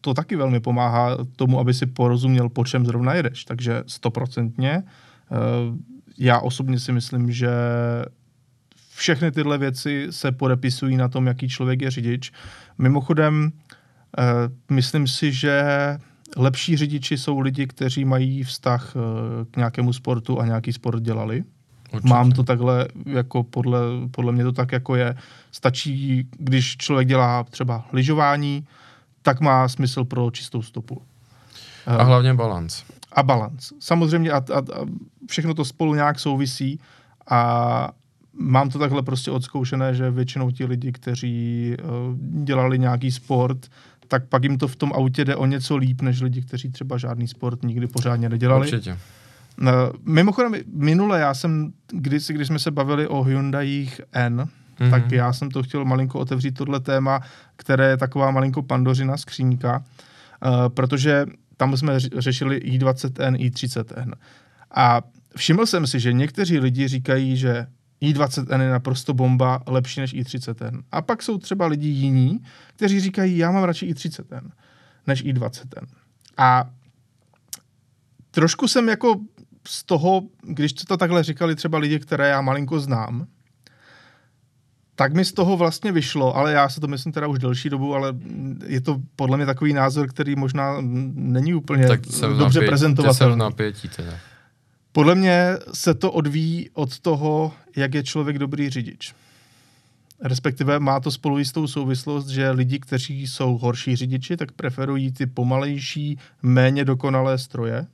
to taky velmi pomáhá tomu, aby si porozuměl, po čem zrovna jedeš. Takže stoprocentně. Eh, já osobně si myslím, že všechny tyhle věci se podepisují na tom, jaký člověk je řidič. Mimochodem, eh, myslím si, že lepší řidiči jsou lidi, kteří mají vztah eh, k nějakému sportu a nějaký sport dělali. Určitě. Mám to takhle, jako podle, podle mě to tak jako je. Stačí, když člověk dělá třeba lyžování, tak má smysl pro čistou stopu. A hlavně balans. A balans. Samozřejmě a, a, a všechno to spolu nějak souvisí a mám to takhle prostě odzkoušené, že většinou ti lidi, kteří uh, dělali nějaký sport, tak pak jim to v tom autě jde o něco líp, než lidi, kteří třeba žádný sport nikdy pořádně nedělali. Určitě. Mimochodem, minule já jsem, když, když jsme se bavili o Hyundai N, mm-hmm. tak já jsem to chtěl malinko otevřít tohle téma, které je taková malinko pandořina skřínka, uh, protože tam jsme řešili i20N, i30N. A všiml jsem si, že někteří lidi říkají, že i20N je naprosto bomba, lepší než i30N. A pak jsou třeba lidi jiní, kteří říkají, já mám radši i30N než i20N. A trošku jsem jako z toho, když to takhle říkali třeba lidi, které já malinko znám, tak mi z toho vlastně vyšlo, ale já se to myslím teda už delší dobu, ale je to podle mě takový názor, který možná není úplně tak dobře prezentovatelný. napětí teda. Podle mě se to odvíjí od toho, jak je člověk dobrý řidič. respektive má to spolu jistou souvislost, že lidi, kteří jsou horší řidiči, tak preferují ty pomalejší, méně dokonalé stroje.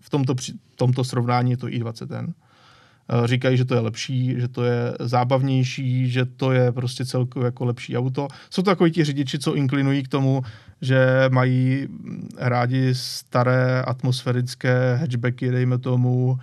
V tomto, v tomto srovnání je to i20N. Eh, říkají, že to je lepší, že to je zábavnější, že to je prostě celkově jako lepší auto. Jsou to takový ti řidiči, co inklinují k tomu, že mají rádi staré atmosférické hatchbacky, dejme tomu,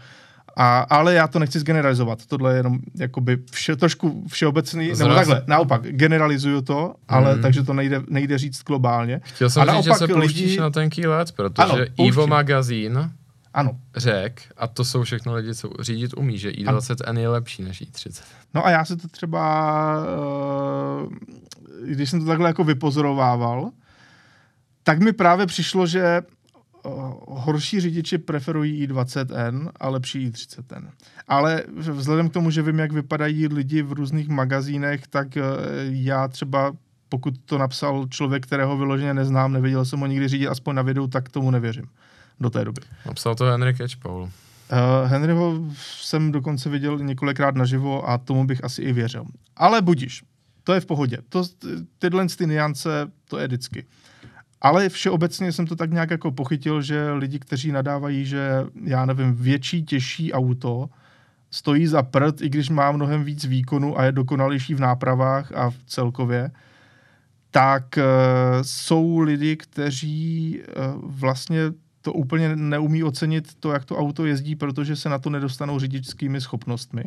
a, ale já to nechci zgeneralizovat. Tohle je jenom jakoby vše, trošku všeobecný, nebo takhle, naopak, generalizuju to, ale mm. takže to nejde, nejde říct globálně. Chtěl jsem a říct, že se lidi... na tenký let, protože ano, Evo magazín ano. řek, a to jsou všechno lidi, co řídit umí, že i20N je lepší než i30. No a já si to třeba, uh, když jsem to takhle jako vypozorovával, tak mi právě přišlo, že uh, horší řidiči preferují i20N a lepší i30N. Ale vzhledem k tomu, že vím, jak vypadají lidi v různých magazínech, tak uh, já třeba pokud to napsal člověk, kterého vyloženě neznám, neviděl jsem ho nikdy řídit aspoň na videu, tak tomu nevěřím do té doby. Napsal to Henry Catchpole. Uh, Henryho jsem dokonce viděl několikrát naživo a tomu bych asi i věřil. Ale budíš, to je v pohodě. To, tyhle ty niance, to je vždycky. Ale všeobecně jsem to tak nějak jako pochytil, že lidi, kteří nadávají, že já nevím, větší, těžší auto stojí za prd, i když má mnohem víc výkonu a je dokonalější v nápravách a v celkově, tak uh, jsou lidi, kteří uh, vlastně to úplně neumí ocenit to, jak to auto jezdí, protože se na to nedostanou řidičskými schopnostmi.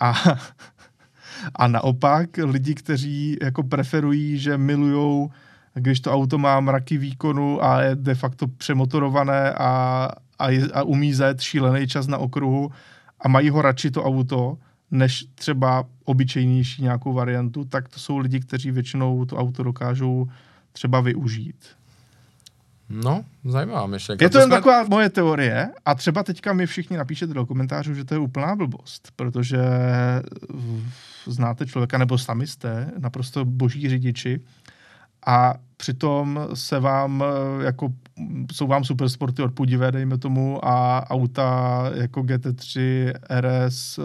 A, a naopak lidi, kteří jako preferují, že milujou, když to auto má mraky výkonu a je de facto přemotorované a, a, je, a umí zajet šílený čas na okruhu a mají ho radši to auto, než třeba obyčejnější nějakou variantu, tak to jsou lidi, kteří většinou to auto dokážou třeba využít. No, zajímavá myšlenka. Je to, to jen jsme... taková moje teorie a třeba teďka mi všichni napíšete do komentářů, že to je úplná blbost, protože znáte člověka, nebo sami jste naprosto boží řidiči a přitom se vám jako jsou vám supersporty odpudivé, dejme tomu, a auta jako GT3, RS eh,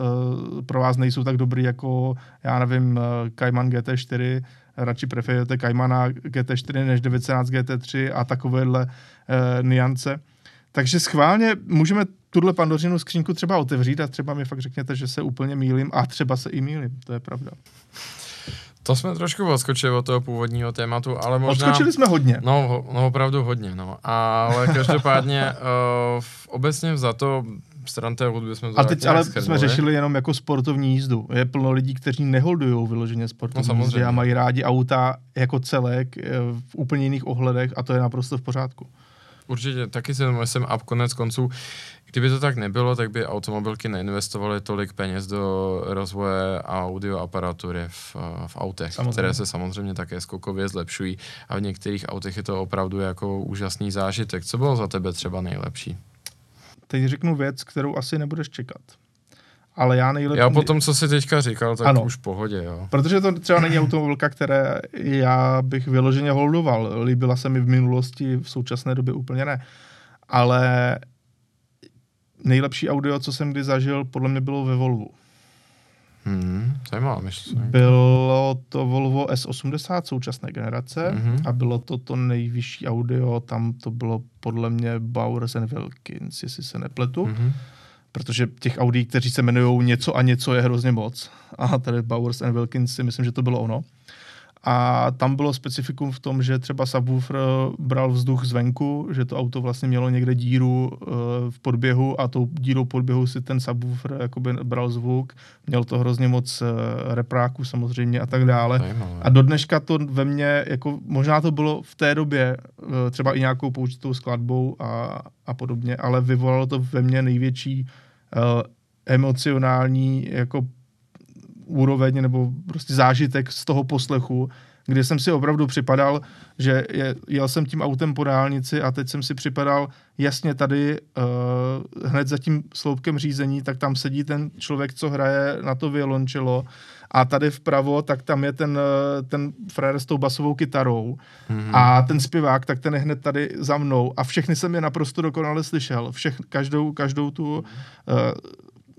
pro vás nejsou tak dobrý jako, já nevím, eh, Cayman GT4, radši preferujete Caymana GT4 než 911 GT3 a takovéhle uh, niance. Takže schválně můžeme tuhle pandořinu skřínku třeba otevřít a třeba mi fakt řekněte, že se úplně mýlím a třeba se i mýlím, to je pravda. To jsme trošku odskočili od toho původního tématu, ale možná... Odskočili jsme hodně. No, no opravdu hodně, no. Ale každopádně uh, obecně za to stran té hudby jsme to A teď ale schrnuli. jsme řešili jenom jako sportovní jízdu. Je plno lidí, kteří neholdují vyloženě sportovní no, jízdy a mají rádi auta jako celek eh, v úplně jiných ohledech a to je naprosto v pořádku. Určitě, taky si myslím a konec konců, kdyby to tak nebylo, tak by automobilky neinvestovaly tolik peněz do rozvoje audio aparatury v, v autech, samozřejmě. které se samozřejmě také skokově zlepšují a v některých autech je to opravdu jako úžasný zážitek. Co bylo za tebe třeba nejlepší? Teď řeknu věc, kterou asi nebudeš čekat. Ale já nejlepší... Já po tom, co jsi teďka říkal, tak ano, už v pohodě, jo. Protože to třeba není automobilka, které já bych vyloženě holdoval. Líbila se mi v minulosti, v současné době úplně ne. Ale nejlepší audio, co jsem kdy zažil, podle mě bylo ve Volvu. Hmm, zajímavá myšlenka. Bylo to Volvo S80 současné generace mm-hmm. a bylo to to nejvyšší audio, tam to bylo podle mě Bowers and Wilkins, jestli se nepletu. Mm-hmm. Protože těch audí, kteří se jmenují něco a něco, je hrozně moc. A tady Bowers and Wilkins si myslím, že to bylo ono. A tam bylo specifikum v tom, že třeba subwoofer bral vzduch zvenku, že to auto vlastně mělo někde díru uh, v podběhu a tou dírou podběhu si ten subwoofer jakoby bral zvuk. Měl to hrozně moc uh, repráků samozřejmě a tak dále. Zajímavé. A do dneška to ve mně, jako možná to bylo v té době uh, třeba i nějakou použitou skladbou a, a podobně, ale vyvolalo to ve mně největší emocionální jako úroveň nebo prostě zážitek z toho poslechu, kdy jsem si opravdu připadal, že je, jel jsem tím autem po dálnici a teď jsem si připadal, jasně tady uh, hned za tím sloupkem řízení, tak tam sedí ten člověk, co hraje na to violončelo a tady vpravo, tak tam je ten, eh, ten frajer s tou basovou kytarou mm-hmm. a ten zpěvák, tak ten je hned tady za mnou a všechny jsem je naprosto dokonale slyšel, Všech, každou, každou tu uh,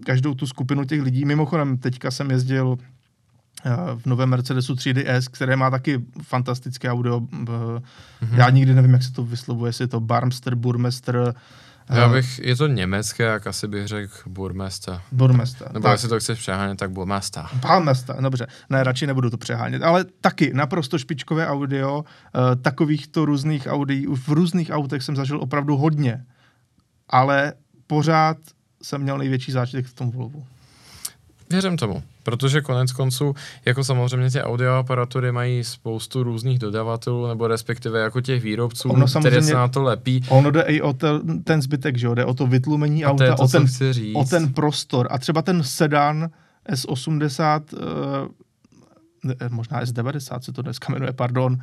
každou tu skupinu těch lidí. Mimochodem, teďka jsem jezdil v novém Mercedesu 3DS, které má taky fantastické audio. Mm-hmm. Já nikdy nevím, jak se to vyslovuje, jestli je to Barmster, Burmester, já bych, je to německé, jak asi bych řekl Burmester. Burmester. Nebo tak. jestli to chceš přehánět, tak Burmester. Burmester, dobře. Ne, radši nebudu to přehánět. Ale taky naprosto špičkové audio, takovýchto různých audií, v různých autech jsem zažil opravdu hodně. Ale pořád jsem měl největší zážitek v tom Volvu. Věřím tomu, protože konec konců, jako samozřejmě ty audioaparatury mají spoustu různých dodavatelů, nebo respektive jako těch výrobců, ono které se na to lepí. Ono jde i o ten, ten zbytek, že jo? jde o to vytlumení a auta, to, o, ten, o ten prostor. A třeba ten sedan S80, uh, eh, možná S90 se to dneska jmenuje, pardon.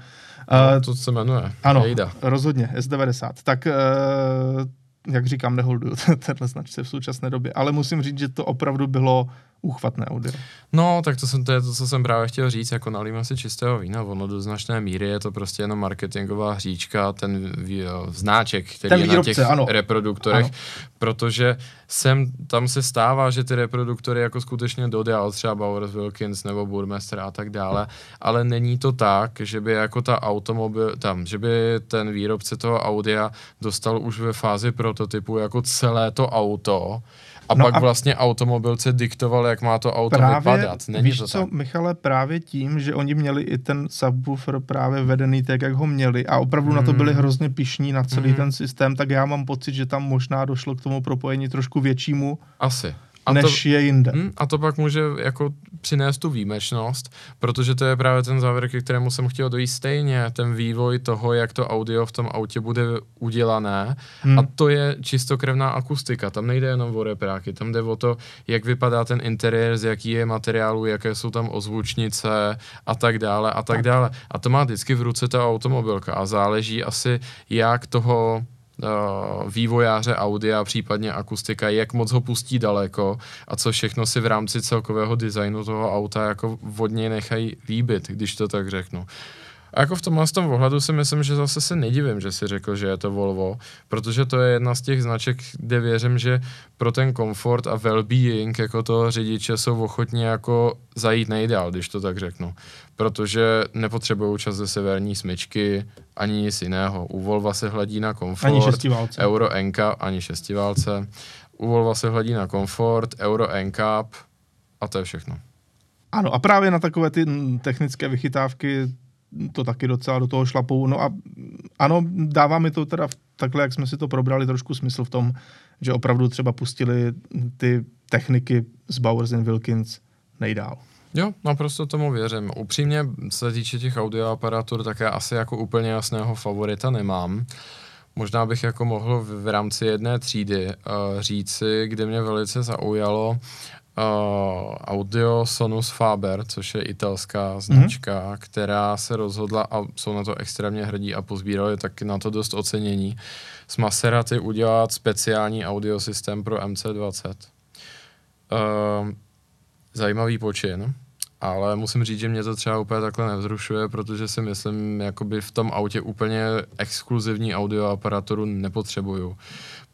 No, uh, to se jmenuje. Ano, Jejda. rozhodně, S90. Tak uh, jak říkám, neholduju tenhle značce v současné době, ale musím říct, že to opravdu bylo úchvatné audio. No, tak to, jsem, to je to, co jsem právě chtěl říct, jako nalíme si čistého vína, ono do značné míry je to prostě jenom marketingová hříčka, ten znáček, který ten výrobce, je na těch ano. reproduktorech, ano. protože sem, tam se stává, že ty reproduktory jako skutečně dodal třeba Bowers Wilkins nebo Burmester a tak dále, ale není to tak, že by jako ta automobil, tam, že by ten výrobce toho audia dostal už ve fázi prototypu jako celé to auto, a no pak a vlastně automobilce diktoval, jak má to auto právě, vypadat. Není víš to co, tak? Michale, právě tím, že oni měli i ten subwoofer právě vedený tak, jak ho měli a opravdu hmm. na to byli hmm. hrozně pišní na celý hmm. ten systém, tak já mám pocit, že tam možná došlo k tomu propojení trošku většímu. Asi a než to, je jinde. Hm, a to pak může jako přinést tu výjimečnost, protože to je právě ten závěr, ke kterému jsem chtěl dojít stejně, ten vývoj toho, jak to audio v tom autě bude udělané hmm. a to je čistokrevná akustika, tam nejde jenom o repráky, tam jde o to, jak vypadá ten interiér, z jaký je materiálu, jaké jsou tam ozvučnice a tak dále a tak dále. A to má vždycky v ruce ta automobilka a záleží asi, jak toho vývojáře audia, případně akustika, jak moc ho pustí daleko a co všechno si v rámci celkového designu toho auta jako vodně nechají líbit, když to tak řeknu. A jako v tomhle tom ohledu si myslím, že zase se nedivím, že si řekl, že je to Volvo, protože to je jedna z těch značek, kde věřím, že pro ten komfort a well-being jako toho řidiče jsou ochotní jako zajít nejdál, když to tak řeknu. Protože nepotřebují čas ze severní smyčky, ani nic jiného. U Volva se hledí na komfort, ani šestiválce. Euro NCAP, ani šestiválce. U Volva se hledí na komfort, Euro NCAP a to je všechno. Ano, a právě na takové ty technické vychytávky to taky docela do toho šlapou. No a ano, dává mi to teda takhle, jak jsme si to probrali, trošku smysl v tom, že opravdu třeba pustili ty techniky z Bowers Wilkins nejdál. Jo, naprosto tomu věřím. Upřímně se týče těch audioaparatur, tak já asi jako úplně jasného favorita nemám. Možná bych jako mohl v, v rámci jedné třídy uh, říci, kde mě velice zaujalo uh, Audio Sonus Faber, což je italská značka, mm-hmm. která se rozhodla a jsou na to extrémně hrdí a pozbírali taky na to dost ocenění. S Maserati udělat speciální audio systém pro MC20. Uh, zajímavý počin ale musím říct, že mě to třeba úplně takhle nevzrušuje, protože si myslím, jakoby v tom autě úplně exkluzivní audio aparaturu nepotřebuju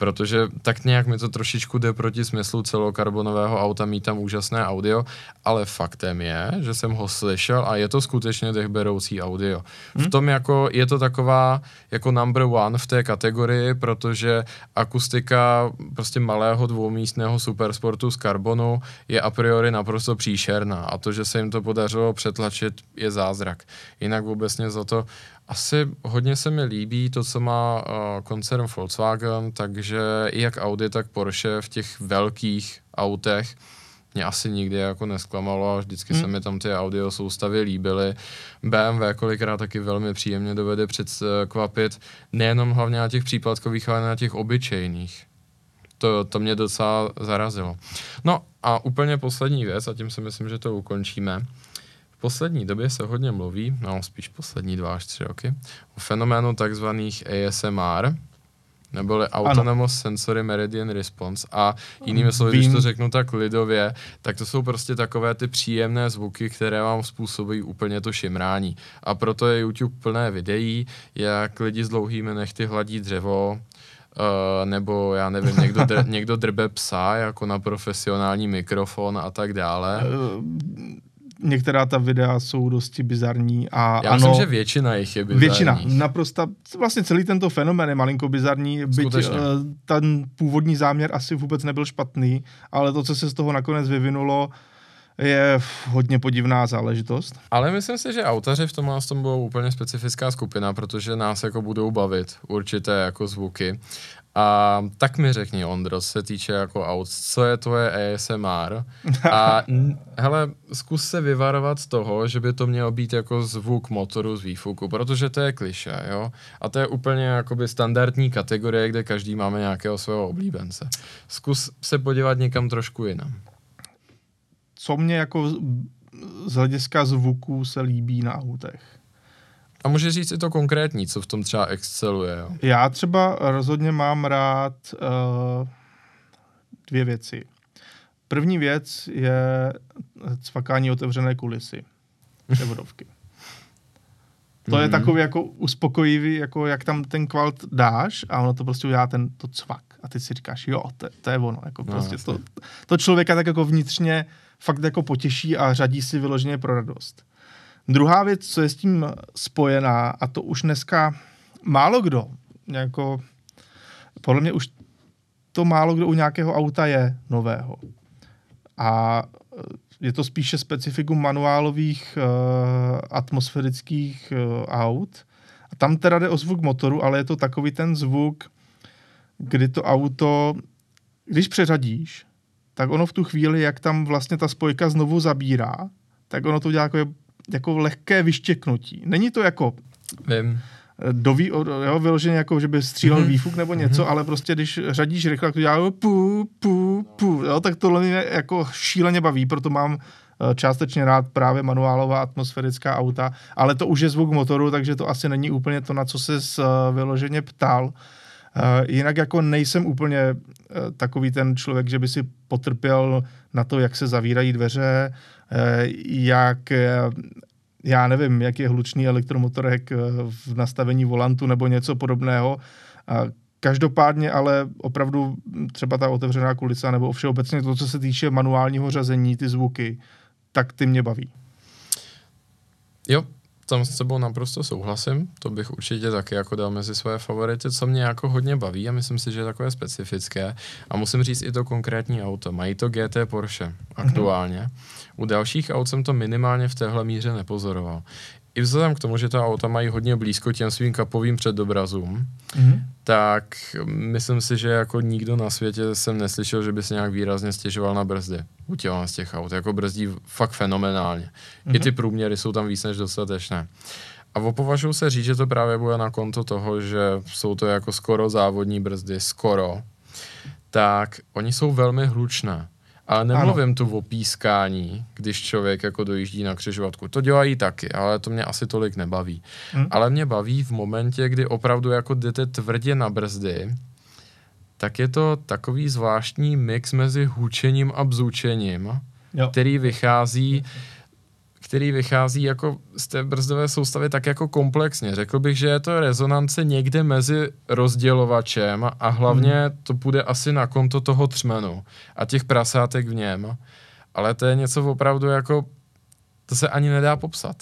protože tak nějak mi to trošičku jde proti smyslu celokarbonového auta, mít tam úžasné audio, ale faktem je, že jsem ho slyšel a je to skutečně dechberoucí audio. V hmm? tom jako, je to taková jako number one v té kategorii, protože akustika prostě malého dvoumístného supersportu z karbonu je a priori naprosto příšerná a to, že se jim to podařilo přetlačit, je zázrak. Jinak vůbec za to asi hodně se mi líbí to, co má uh, koncern Volkswagen, takže jak Audi, tak Porsche v těch velkých autech mě asi nikdy jako nesklamalo a vždycky hmm. se mi tam ty audio soustavy líbily. BMW kolikrát taky velmi příjemně dovede předkvapit, nejenom hlavně na těch případkových, ale na těch obyčejných. To, to mě docela zarazilo. No a úplně poslední věc, a tím si myslím, že to ukončíme poslední době se hodně mluví, no spíš poslední dva až tři roky, o fenoménu takzvaných ASMR, neboli Autonomous ano. Sensory Meridian Response. A jinými slovy, když to řeknu tak lidově, tak to jsou prostě takové ty příjemné zvuky, které vám způsobují úplně to šimrání. A proto je YouTube plné videí, jak lidi s dlouhými nechty hladí dřevo, Uh, nebo já nevím, někdo, dr, někdo drbe psa jako na profesionální mikrofon a tak dále. Některá ta videa jsou dosti bizarní a Já ano, myslím, že většina jich je bizarní. Většina, naprosto, vlastně celý tento fenomén je malinko bizarní, byť Skutečně. uh, ten původní záměr asi vůbec nebyl špatný, ale to, co se z toho nakonec vyvinulo, je hodně podivná záležitost. Ale myslím si, že autaři v tomhle tom budou úplně specifická skupina, protože nás jako budou bavit určité jako zvuky. A tak mi řekni, Ondro, se týče jako aut, co je tvoje ASMR? A n- hele, zkus se vyvarovat toho, že by to mělo být jako zvuk motoru z výfuku, protože to je kliše, jo? A to je úplně jakoby standardní kategorie, kde každý máme nějakého svého oblíbence. Zkus se podívat někam trošku jinam. Co mě jako z- z hlediska zvuků se líbí na autech. A může říct i to konkrétní, co v tom třeba exceluje, jo? Já třeba rozhodně mám rád uh, dvě věci. První věc je cvakání otevřené kulisy, převodovky. To je Mhm. takový jako uspokojivý, jako jak tam ten kvalt dáš a ono to prostě udělá ten to cvak. A ty si říkáš, jo, to, to je ono. Jako No, prostě jasně. to, to člověka tak jako vnitřně fakt jako potěší a řadí si vyloženě pro radost. Druhá věc, co je s tím spojená, a to už dneska málo kdo, jako, podle mě už to málo kdo u nějakého auta je nového. A eh, je to spíše specifikum manuálových uh, atmosférických uh, aut. A tam teda jde o zvuk motoru, ale je to takový ten zvuk, kdy to auto, když přeřadíš, tak ono v tu chvíli, jak tam vlastně ta spojka znovu zabírá, tak ono to dělá jako, jako lehké vyštěknutí. Není to jako Vím. doví, jo, vyloženě jako, že by střílel Mhm. mm-hmm. výfuk nebo něco, mm-hmm. ale prostě když řadíš rychle, tak to dělá pu, pu, pu, jo, tak tohle mě jako šíleně baví, proto mám eh, částečně rád právě manuálová atmosférická auta, ale to už je zvuk motoru, takže to asi není úplně to, na co se vyloženě ptal. Jinak jako nejsem úplně takový ten člověk, že by si potrpěl na to, jak se zavírají dveře, jak uh, já nevím, jak je hlučný elektromotorek eh, v nastavení volantu nebo něco podobného. Každopádně ale opravdu třeba ta otevřená kulisa nebo všeobecně to, co se týče manuálního řazení, ty zvuky, tak ty mě baví. Jo, tam s tebou naprosto souhlasím, to bych určitě taky jako dal mezi své favority, co mě jako hodně baví a myslím si, že je takové specifické a musím říct i to konkrétní auto. Mají to GT Porsche aktuálně. Mm-hmm. U dalších aut jsem to minimálně v téhle míře nepozoroval. I vzhledem k tomu, že ta auta mají hodně blízko těm svým kapovým předobrazům, Mm-hmm. tak myslím si, že jako nikdo na světě jsem neslyšel, že by se nějak výrazně stěžoval na brzdy u těla z těch aut. Jako brzdí fakt fenomenálně. Mm-hmm. I ty průměry jsou tam víc než dostatečné. A opovažuji se říct, že to právě bude na konto toho, že jsou to jako skoro závodní brzdy, skoro. Tak oni jsou velmi hlučné. Ale nemluvím ano. tu o pískání, když člověk jako dojíždí na křižovatku. To dělají taky, ale to mě asi tolik nebaví. Hmm. Ale mě baví v momentě, kdy opravdu jako jdete tvrdě na brzdy, tak je to takový zvláštní mix mezi hučením a bzučením, jo. který vychází který vychází jako z té brzdové soustavy tak jako komplexně. Řekl bych, že je to rezonance někde mezi rozdělovačem a hlavně hmm. to půjde asi na konto toho třmenu a těch prasátek v něm. Ale to je něco opravdu jako, to se ani nedá popsat.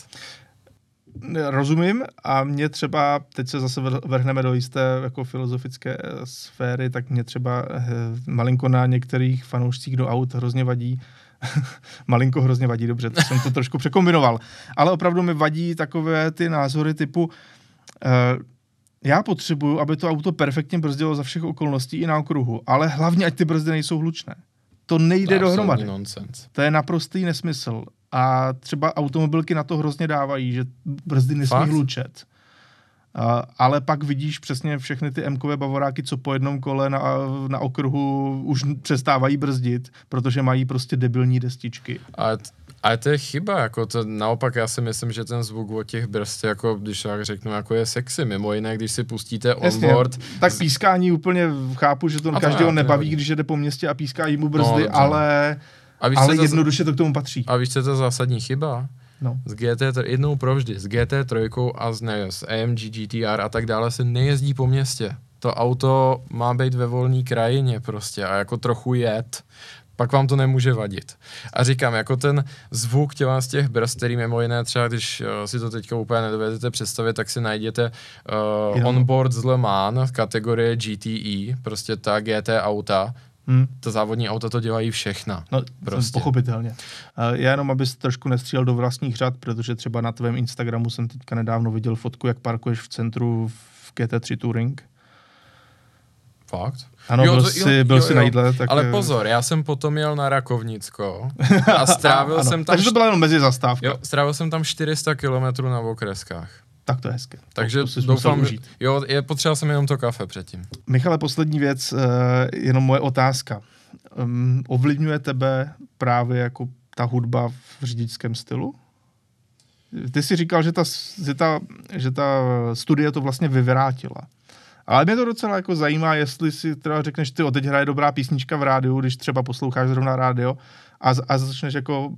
Rozumím a mě třeba, teď se zase vrhneme do jisté jako filozofické sféry, tak mě třeba malinko na některých fanoušcích do aut hrozně vadí, malinko hrozně vadí, dobře, to jsem to trošku překombinoval, ale opravdu mi vadí takové ty názory typu uh, já potřebuju, aby to auto perfektně brzdilo za všech okolností i na okruhu, ale hlavně, ať ty brzdy nejsou hlučné. To nejde to dohromady. Nonsense. To je naprostý nesmysl. A třeba automobilky na to hrozně dávají, že brzdy nesmí Fakt? hlučet. Ale pak vidíš přesně všechny ty M-kové bavoráky, co po jednom kole na, na okruhu už přestávají brzdit, protože mají prostě debilní destičky. Ale, ale to je chyba, jako to, naopak já si myslím, že ten zvuk od těch brzd, jako když tak řeknu, jako je sexy, mimo jiné, když si pustíte onboard. Jasně, tak pískání úplně chápu, že to A to každého nebaví, když jede po městě a pískají mu brzdy, dobře. ale, A víš, ale jednoduše to k tomu patří. a víš, co je to zásadní chyba? No. S GT, jednou provždy, s GT3 a s, ne, s AMG GTR a tak dále se nejezdí po městě. To auto má být ve volné krajině prostě a jako trochu jet. pak vám to nemůže vadit. A říkám, jako ten zvuk těla z těch brzd, který mimo jiné třeba, když uh, si to teďka úplně nedovedete představit, tak si najděte uh, onboard z Le Mans kategorie GTE, prostě ta GT auta, Hmm. To závodní auta to dělají všechna. No, prostě. pochopitelně. Já jenom, abys trošku nestřílel do vlastních řad, protože třeba na tvém Instagramu jsem teďka nedávno viděl fotku, jak parkuješ v centru v GT3 Touring. Fakt? Ano, jo, byl, to, jsi, byl jo, jsi jo. na jídle. Tak... Ale pozor, já jsem potom jel na Rakovnicko a strávil ano, jsem tam... Takže to byla jenom mezi zastávka. Jo, strávil jsem tam 400 km na okreskách. Tak to je hezké. Takže to, doufám, že, jo, je, potřeboval jsem jenom to kafe předtím. Michale, poslední věc, uh, jenom moje otázka. Um, ovlivňuje tebe právě jako ta hudba v řidičském stylu? Ty jsi říkal, že ta, že ta, že ta studie to vlastně vyvrátila. Ale mě to docela jako zajímá, jestli si teda řekneš, ty, teď hraje dobrá písnička v rádiu, když třeba posloucháš zrovna rádio, a, a začneš jako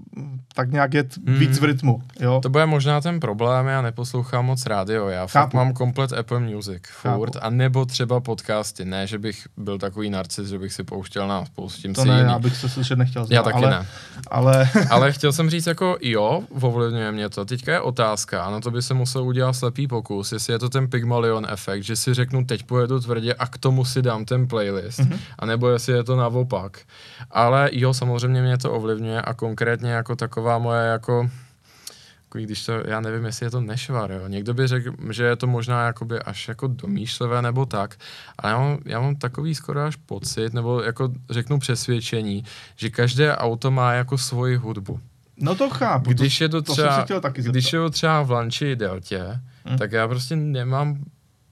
tak nějak jet mm. víc v rytmu. Jo? To bude možná ten problém, já neposlouchám moc rádio, já Chápu. fakt mám komplet Apple Music furt, a nebo třeba podcasty, ne, že bych byl takový narcis, že bych si pouštěl na spoustu tím To ne, jiný. já bych se slyšet nechtěl. Znát, já taky ale, ne. Ale... ale chtěl jsem říct jako jo, ovlivňuje mě to. Teďka je otázka, a na to by se musel udělat slepý pokus, jestli je to ten Pygmalion efekt, že si řeknu, teď pojedu tvrdě a k tomu si dám ten playlist, mm-hmm. anebo jestli je to naopak. Ale jo, samozřejmě mě to ovlivňuje a konkrétně jako taková moje jako když to, já nevím, jestli je to nešvar, jo. Někdo by řekl, že je to možná jakoby až jako domýšlivé nebo tak, ale já mám, já mám takový skoro až pocit, nebo jako řeknu přesvědčení, že každé auto má jako svoji hudbu. No to chápu. Když to, je to třeba, to taky když je to třeba v Lanči Deltě, hmm. tak já prostě nemám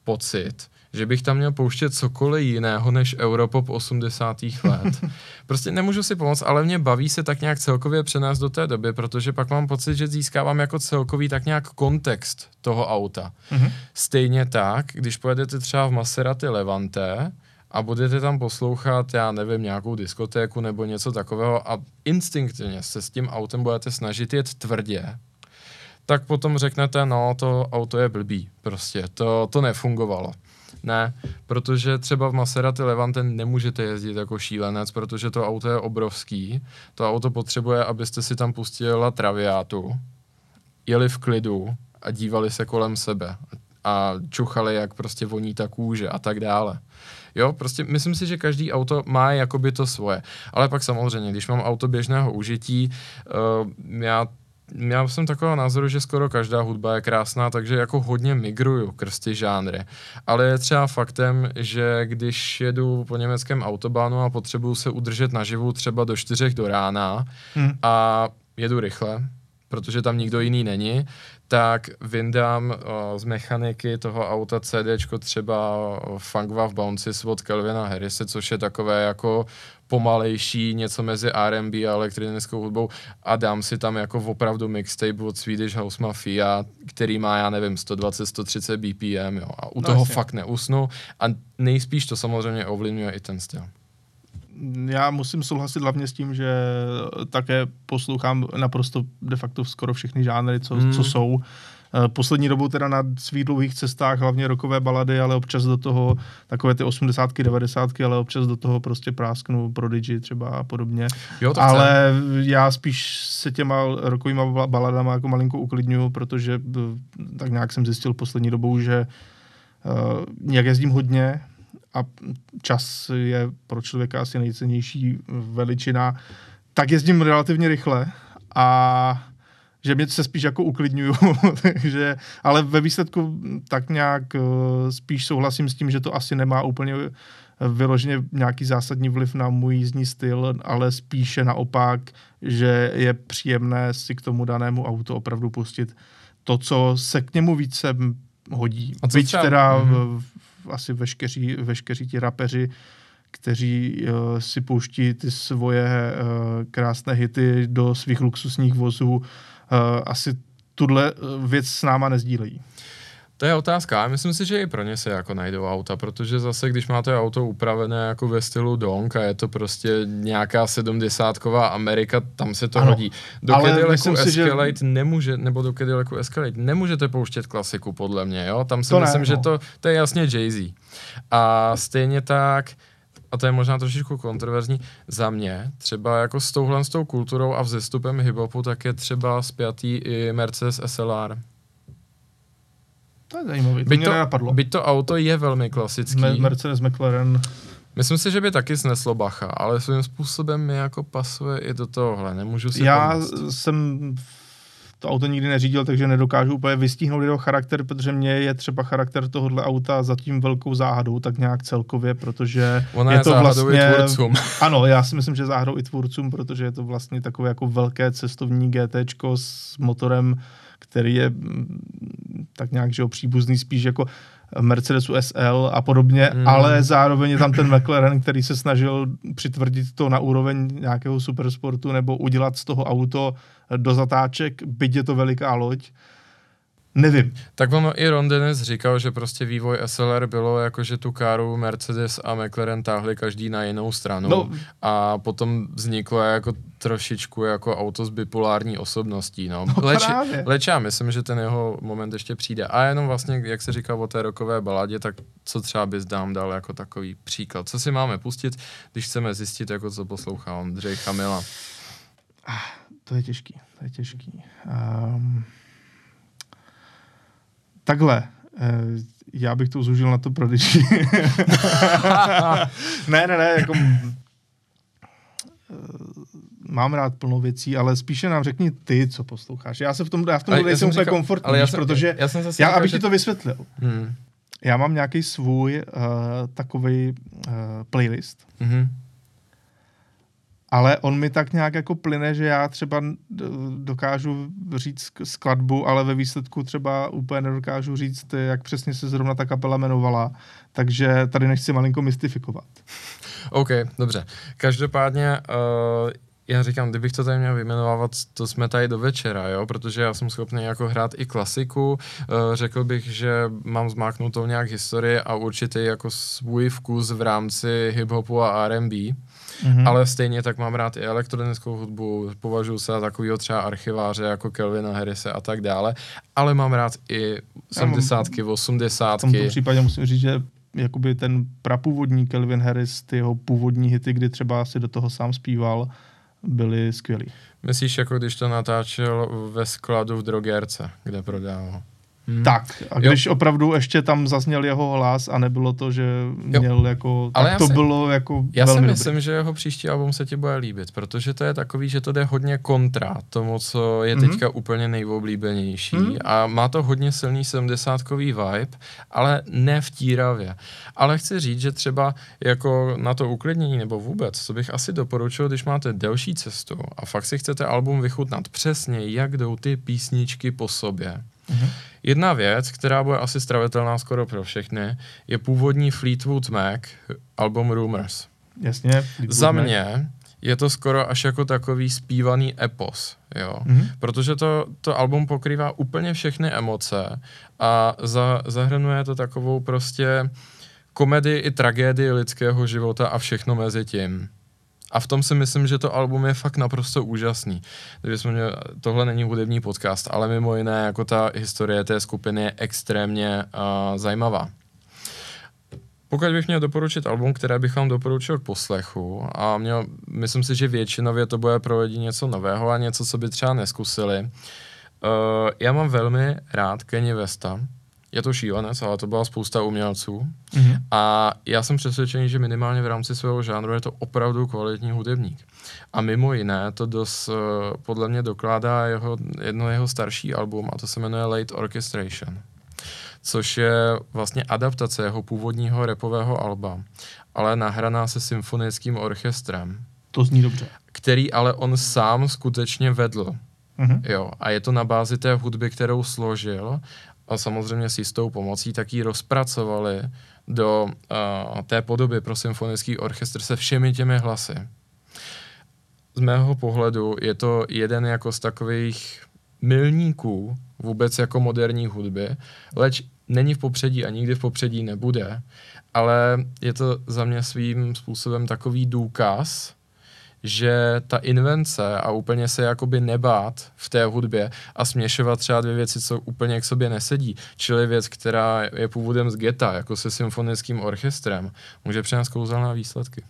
pocit, že bych tam měl pouštět cokoliv jiného než Europop 80. let. Prostě nemůžu si pomoct, ale mě baví se tak nějak celkově přenést do té doby, protože pak mám pocit, že získávám jako celkový tak nějak kontext toho auta. Mm-hmm. Stejně tak, když pojedete třeba v Maserati Levante, a budete tam poslouchat, já nevím, nějakou diskotéku nebo něco takového a instinktivně se s tím autem budete snažit jet tvrdě, tak potom řeknete, no to auto je blbý, prostě, to, to nefungovalo. Ne, protože třeba v Maserati Levante nemůžete jezdit jako šílenec, protože to auto je obrovský. To auto potřebuje, abyste si tam pustili traviátu, jeli v klidu a dívali se kolem sebe a čuchali, jak prostě voní ta kůže a tak dále. Jo, prostě myslím si, že každý auto má jakoby to svoje. Ale pak samozřejmě, když mám auto běžného užití, uh, já já jsem takového názoru, že skoro každá hudba je krásná, takže jako hodně migruju krz ty žánry. Ale je třeba faktem, že když jedu po německém autobánu a potřebuju se udržet naživu třeba do čtyřech do rána hmm. a jedu rychle, protože tam nikdo jiný není, tak vyndám o, z mechaniky toho auta CD třeba Funk Wav Bounces od Kelvina Harrise, což je takové jako pomalejší, něco mezi R&B a elektronickou hudbou a dám si tam jako opravdu mixtape od Swedish House Mafia, který má, já nevím, 120-130 BPM, jo, a u no, toho jasně. fakt neusnu a nejspíš to samozřejmě ovlivňuje i ten styl já musím souhlasit hlavně s tím, že také poslouchám naprosto de facto skoro všechny žánry, co, hmm. co jsou. Eh, poslední dobou teda na svých dlouhých cestách hlavně rokové balady, ale občas do toho takové ty 80 90 ale občas do toho prostě prásknu Prodigy třeba a podobně. Jo, to ale já spíš se těma rokovýma baladama jako malinko uklidňuju, protože eh, tak nějak jsem zjistil poslední dobou, že uh, jak jezdím hodně, a čas je pro člověka asi nejcennější veličina, tak jezdím relativně rychle a že mě se spíš jako uklidňuju, takže, ale ve výsledku tak nějak uh, spíš souhlasím s tím, že to asi nemá úplně vyloženě nějaký zásadní vliv na můj jízdní styl, ale spíše naopak, že je příjemné si k tomu danému autu opravdu pustit to, co se k němu více hodí. A co Byť třeba? teda mm-hmm asi veškeří, veškeří ti rapeři, kteří uh, si pouští ty svoje uh, krásné hity do svých luxusních vozů, uh, asi tuhle věc s náma nezdílejí. To je otázka. Já myslím si, že i pro ně se jako najdou auta, protože zase, když máte auto upravené jako ve stylu Donk a je to prostě nějaká sedmdesátková Amerika, tam se to ano, hodí. Do Cadillacu Escalade že... nemůže, nebo do Cadillacu Escalade nemůžete pouštět klasiku, podle mě, jo? Tam si to myslím, ne, no. že to, to je jasně Jay-Z. A stejně tak, a to je možná trošičku kontroverzní, za mě třeba jako s touhle s tou kulturou a vzestupem hiphopu, tak je třeba spjatý i Mercedes SLR. To je zajímavé, to Byť to, nenapadlo. byť to auto je velmi klasický. Me- Mercedes McLaren. Myslím si, že by taky sneslo bacha, ale svým způsobem mi jako pasuje i do tohohle. Nemůžu si Já pomoct. jsem to auto nikdy neřídil, takže nedokážu úplně vystihnout jeho charakter, protože mě je třeba charakter tohohle auta zatím velkou záhadou, tak nějak celkově, protože Ona je, je to záhadou i vlastně... tvůrcům. Ano, já si myslím, že záhadou i tvůrcům, protože je to vlastně takové jako velké cestovní GT s motorem, který je mm, tak nějak, že jo, příbuzný spíš jako Mercedesu SL a podobně, Mm. ale zároveň je tam ten McLaren, který se snažil přitvrdit to na úroveň nějakého supersportu nebo udělat z toho auto do zatáček, byť je to veliká loď. Nevím. Tak vám i Ron Dennis říkal, že prostě vývoj SLR bylo jako, že tu káru Mercedes a McLaren táhli každý na jinou stranu No. a potom vzniklo jako trošičku jako auto s bipolární osobností. No. No leč, právě. leč já myslím, že ten jeho moment ještě přijde. A jenom vlastně, jak se říkal o té rokové baladě, tak co třeba bys dám dal jako takový příklad. Co si máme pustit, když chceme zjistit, jako co poslouchá Ondřej Chamila. To je těžký, to je těžký. Um, takhle, eh, já bych to zúžil na to Prodigy. ne, ne, ne, jako eh, mám rád plno věcí, ale spíše nám řekni ty, co posloucháš. Já se v tom, já v tom Ale já nejsem jsem úplně komfortní, ale já jsem- protože já jsem zase já, abych že- ti to vysvětlil. Hmm. Já mám nějaký svůj uh, takový uh, playlist, Mhm. ale on mi tak nějak jako plyne, že já třeba dokážu říct sk- skladbu, ale ve výsledku třeba úplně nedokážu říct, jak přesně se zrovna ta kapela jmenovala, takže tady nechci malinko mystifikovat. OK, dobře. Každopádně uh, já říkám, kdybych to tady měl vyjmenovávat, to jsme tady do večera, jo, protože já jsem schopný jako hrát i klasiku, uh, řekl bych, že mám zmáknutou nějak historii a určitě jako svůj vkus v rámci hip-hopu a R&B, Mhm. ale stejně tak mám rád i elektronickou hudbu, považuji se za takového třeba archiváře jako Kelvina Harrise a tak dále, ale mám rád i 70. v 80. tomto případě musím říct, že jakoby ten prapůvodní Kelvin Harris, ty jeho původní hity, kdy třeba si do toho sám zpíval, byly skvělý. Myslíš, jako když to natáčel ve skladu v drogérce, kde prodával? Hmm. Tak, a když jo. opravdu ještě tam zazněl jeho hlas a nebylo to, že Jo. měl jako, Ale tak já to si- bylo jako Já si velmi myslím, dobré. že jeho příští album se ti bude líbit, protože to je takový, že to jde hodně kontra tomu, co je Mhm. teďka úplně nejoblíbenější Mhm. a má to hodně silný 70 vibe, ale ne vtíravě. Ale chci říct, že třeba jako na to uklidnění nebo vůbec, co bych asi doporučil, když máte delší cestu a fakt si chcete album vychutnat přesně, jak jdou ty písničky po sobě. Mhm. Jedna věc, která bude asi stravitelná skoro pro všechny, je původní Fleetwood Mac album Rumors. Jasně. Za Fleetwood Mac. mě je to skoro až jako takový zpívaný epos, jo. Mhm. Protože to, to album pokrývá úplně všechny emoce a za, zahrnuje to takovou prostě komedii i tragédii lidského života a všechno mezi tím. A v tom si myslím, že to album je fakt naprosto úžasný. Takže jsme měli, tohle není hudební podcast, ale mimo jiné, jako ta historie té skupiny je extrémně uh, zajímavá. Pokud bych měl doporučit album, které bych vám doporučil k poslechu a měl, myslím si, že většinově to bude pro lidi něco nového a něco, co by třeba neskusili. Uh, já mám velmi rád Kenny Westa. Je to šílenec, ale to byla spousta umělců. Mhm. A já jsem přesvědčený, že minimálně v rámci svého žánru je to opravdu kvalitní hudebník. A mimo jiné to dost uh, podle mě dokládá jeho, jedno jeho starší album a to se jmenuje Late Orchestration což je vlastně adaptace jeho původního repového alba, ale nahraná se symfonickým orchestrem, To zní dobře. který ale on sám skutečně vedl. Mhm. Jo, a je to na bázi té hudby, kterou složil a samozřejmě s jistou pomocí, tak ji rozpracovali do uh, té podoby pro symfonický orchestr se všemi těmi hlasy. Z mého pohledu je to jeden jako z takových milníků vůbec jako moderní hudby, leč není v popředí a nikdy v popředí nebude, ale je to za mě svým způsobem takový důkaz, že ta invence a úplně se jakoby nebát v té hudbě a směšovat třeba dvě věci, co úplně k sobě nesedí, čili věc, která je původem z geta, jako se symfonickým orchestrem, může přinést kouzelné výsledky.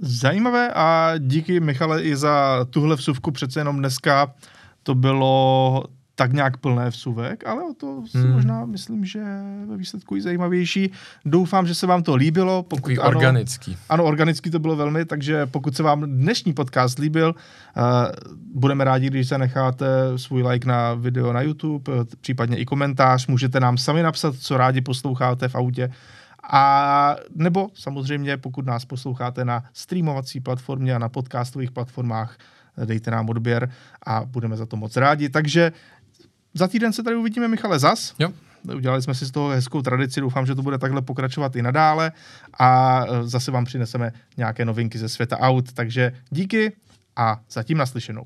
Zajímavé a díky Michale i za tuhle vsuvku přece jenom dneska to bylo tak nějak plné vsuvek, ale o to si hmm. možná myslím, že ve výsledku je zajímavější. Doufám, že se vám to líbilo. Pokud Takový ano, organický. Ano, organicky to bylo velmi, takže pokud se vám dnešní podcast líbil, uh, budeme rádi, když se necháte svůj like na video na YouTube, uh, případně i komentář. Můžete nám sami napsat, co rádi posloucháte v autě. A nebo samozřejmě, pokud nás posloucháte na streamovací platformě a na podcastových platformách, dejte nám odběr a budeme za to moc rádi. Takže za týden se tady uvidíme, Michale, zas. Jo. Udělali jsme si z toho hezkou tradici, doufám, že to bude takhle pokračovat i nadále a e, zase vám přineseme nějaké novinky ze světa aut. Takže díky a zatím naslyšenou.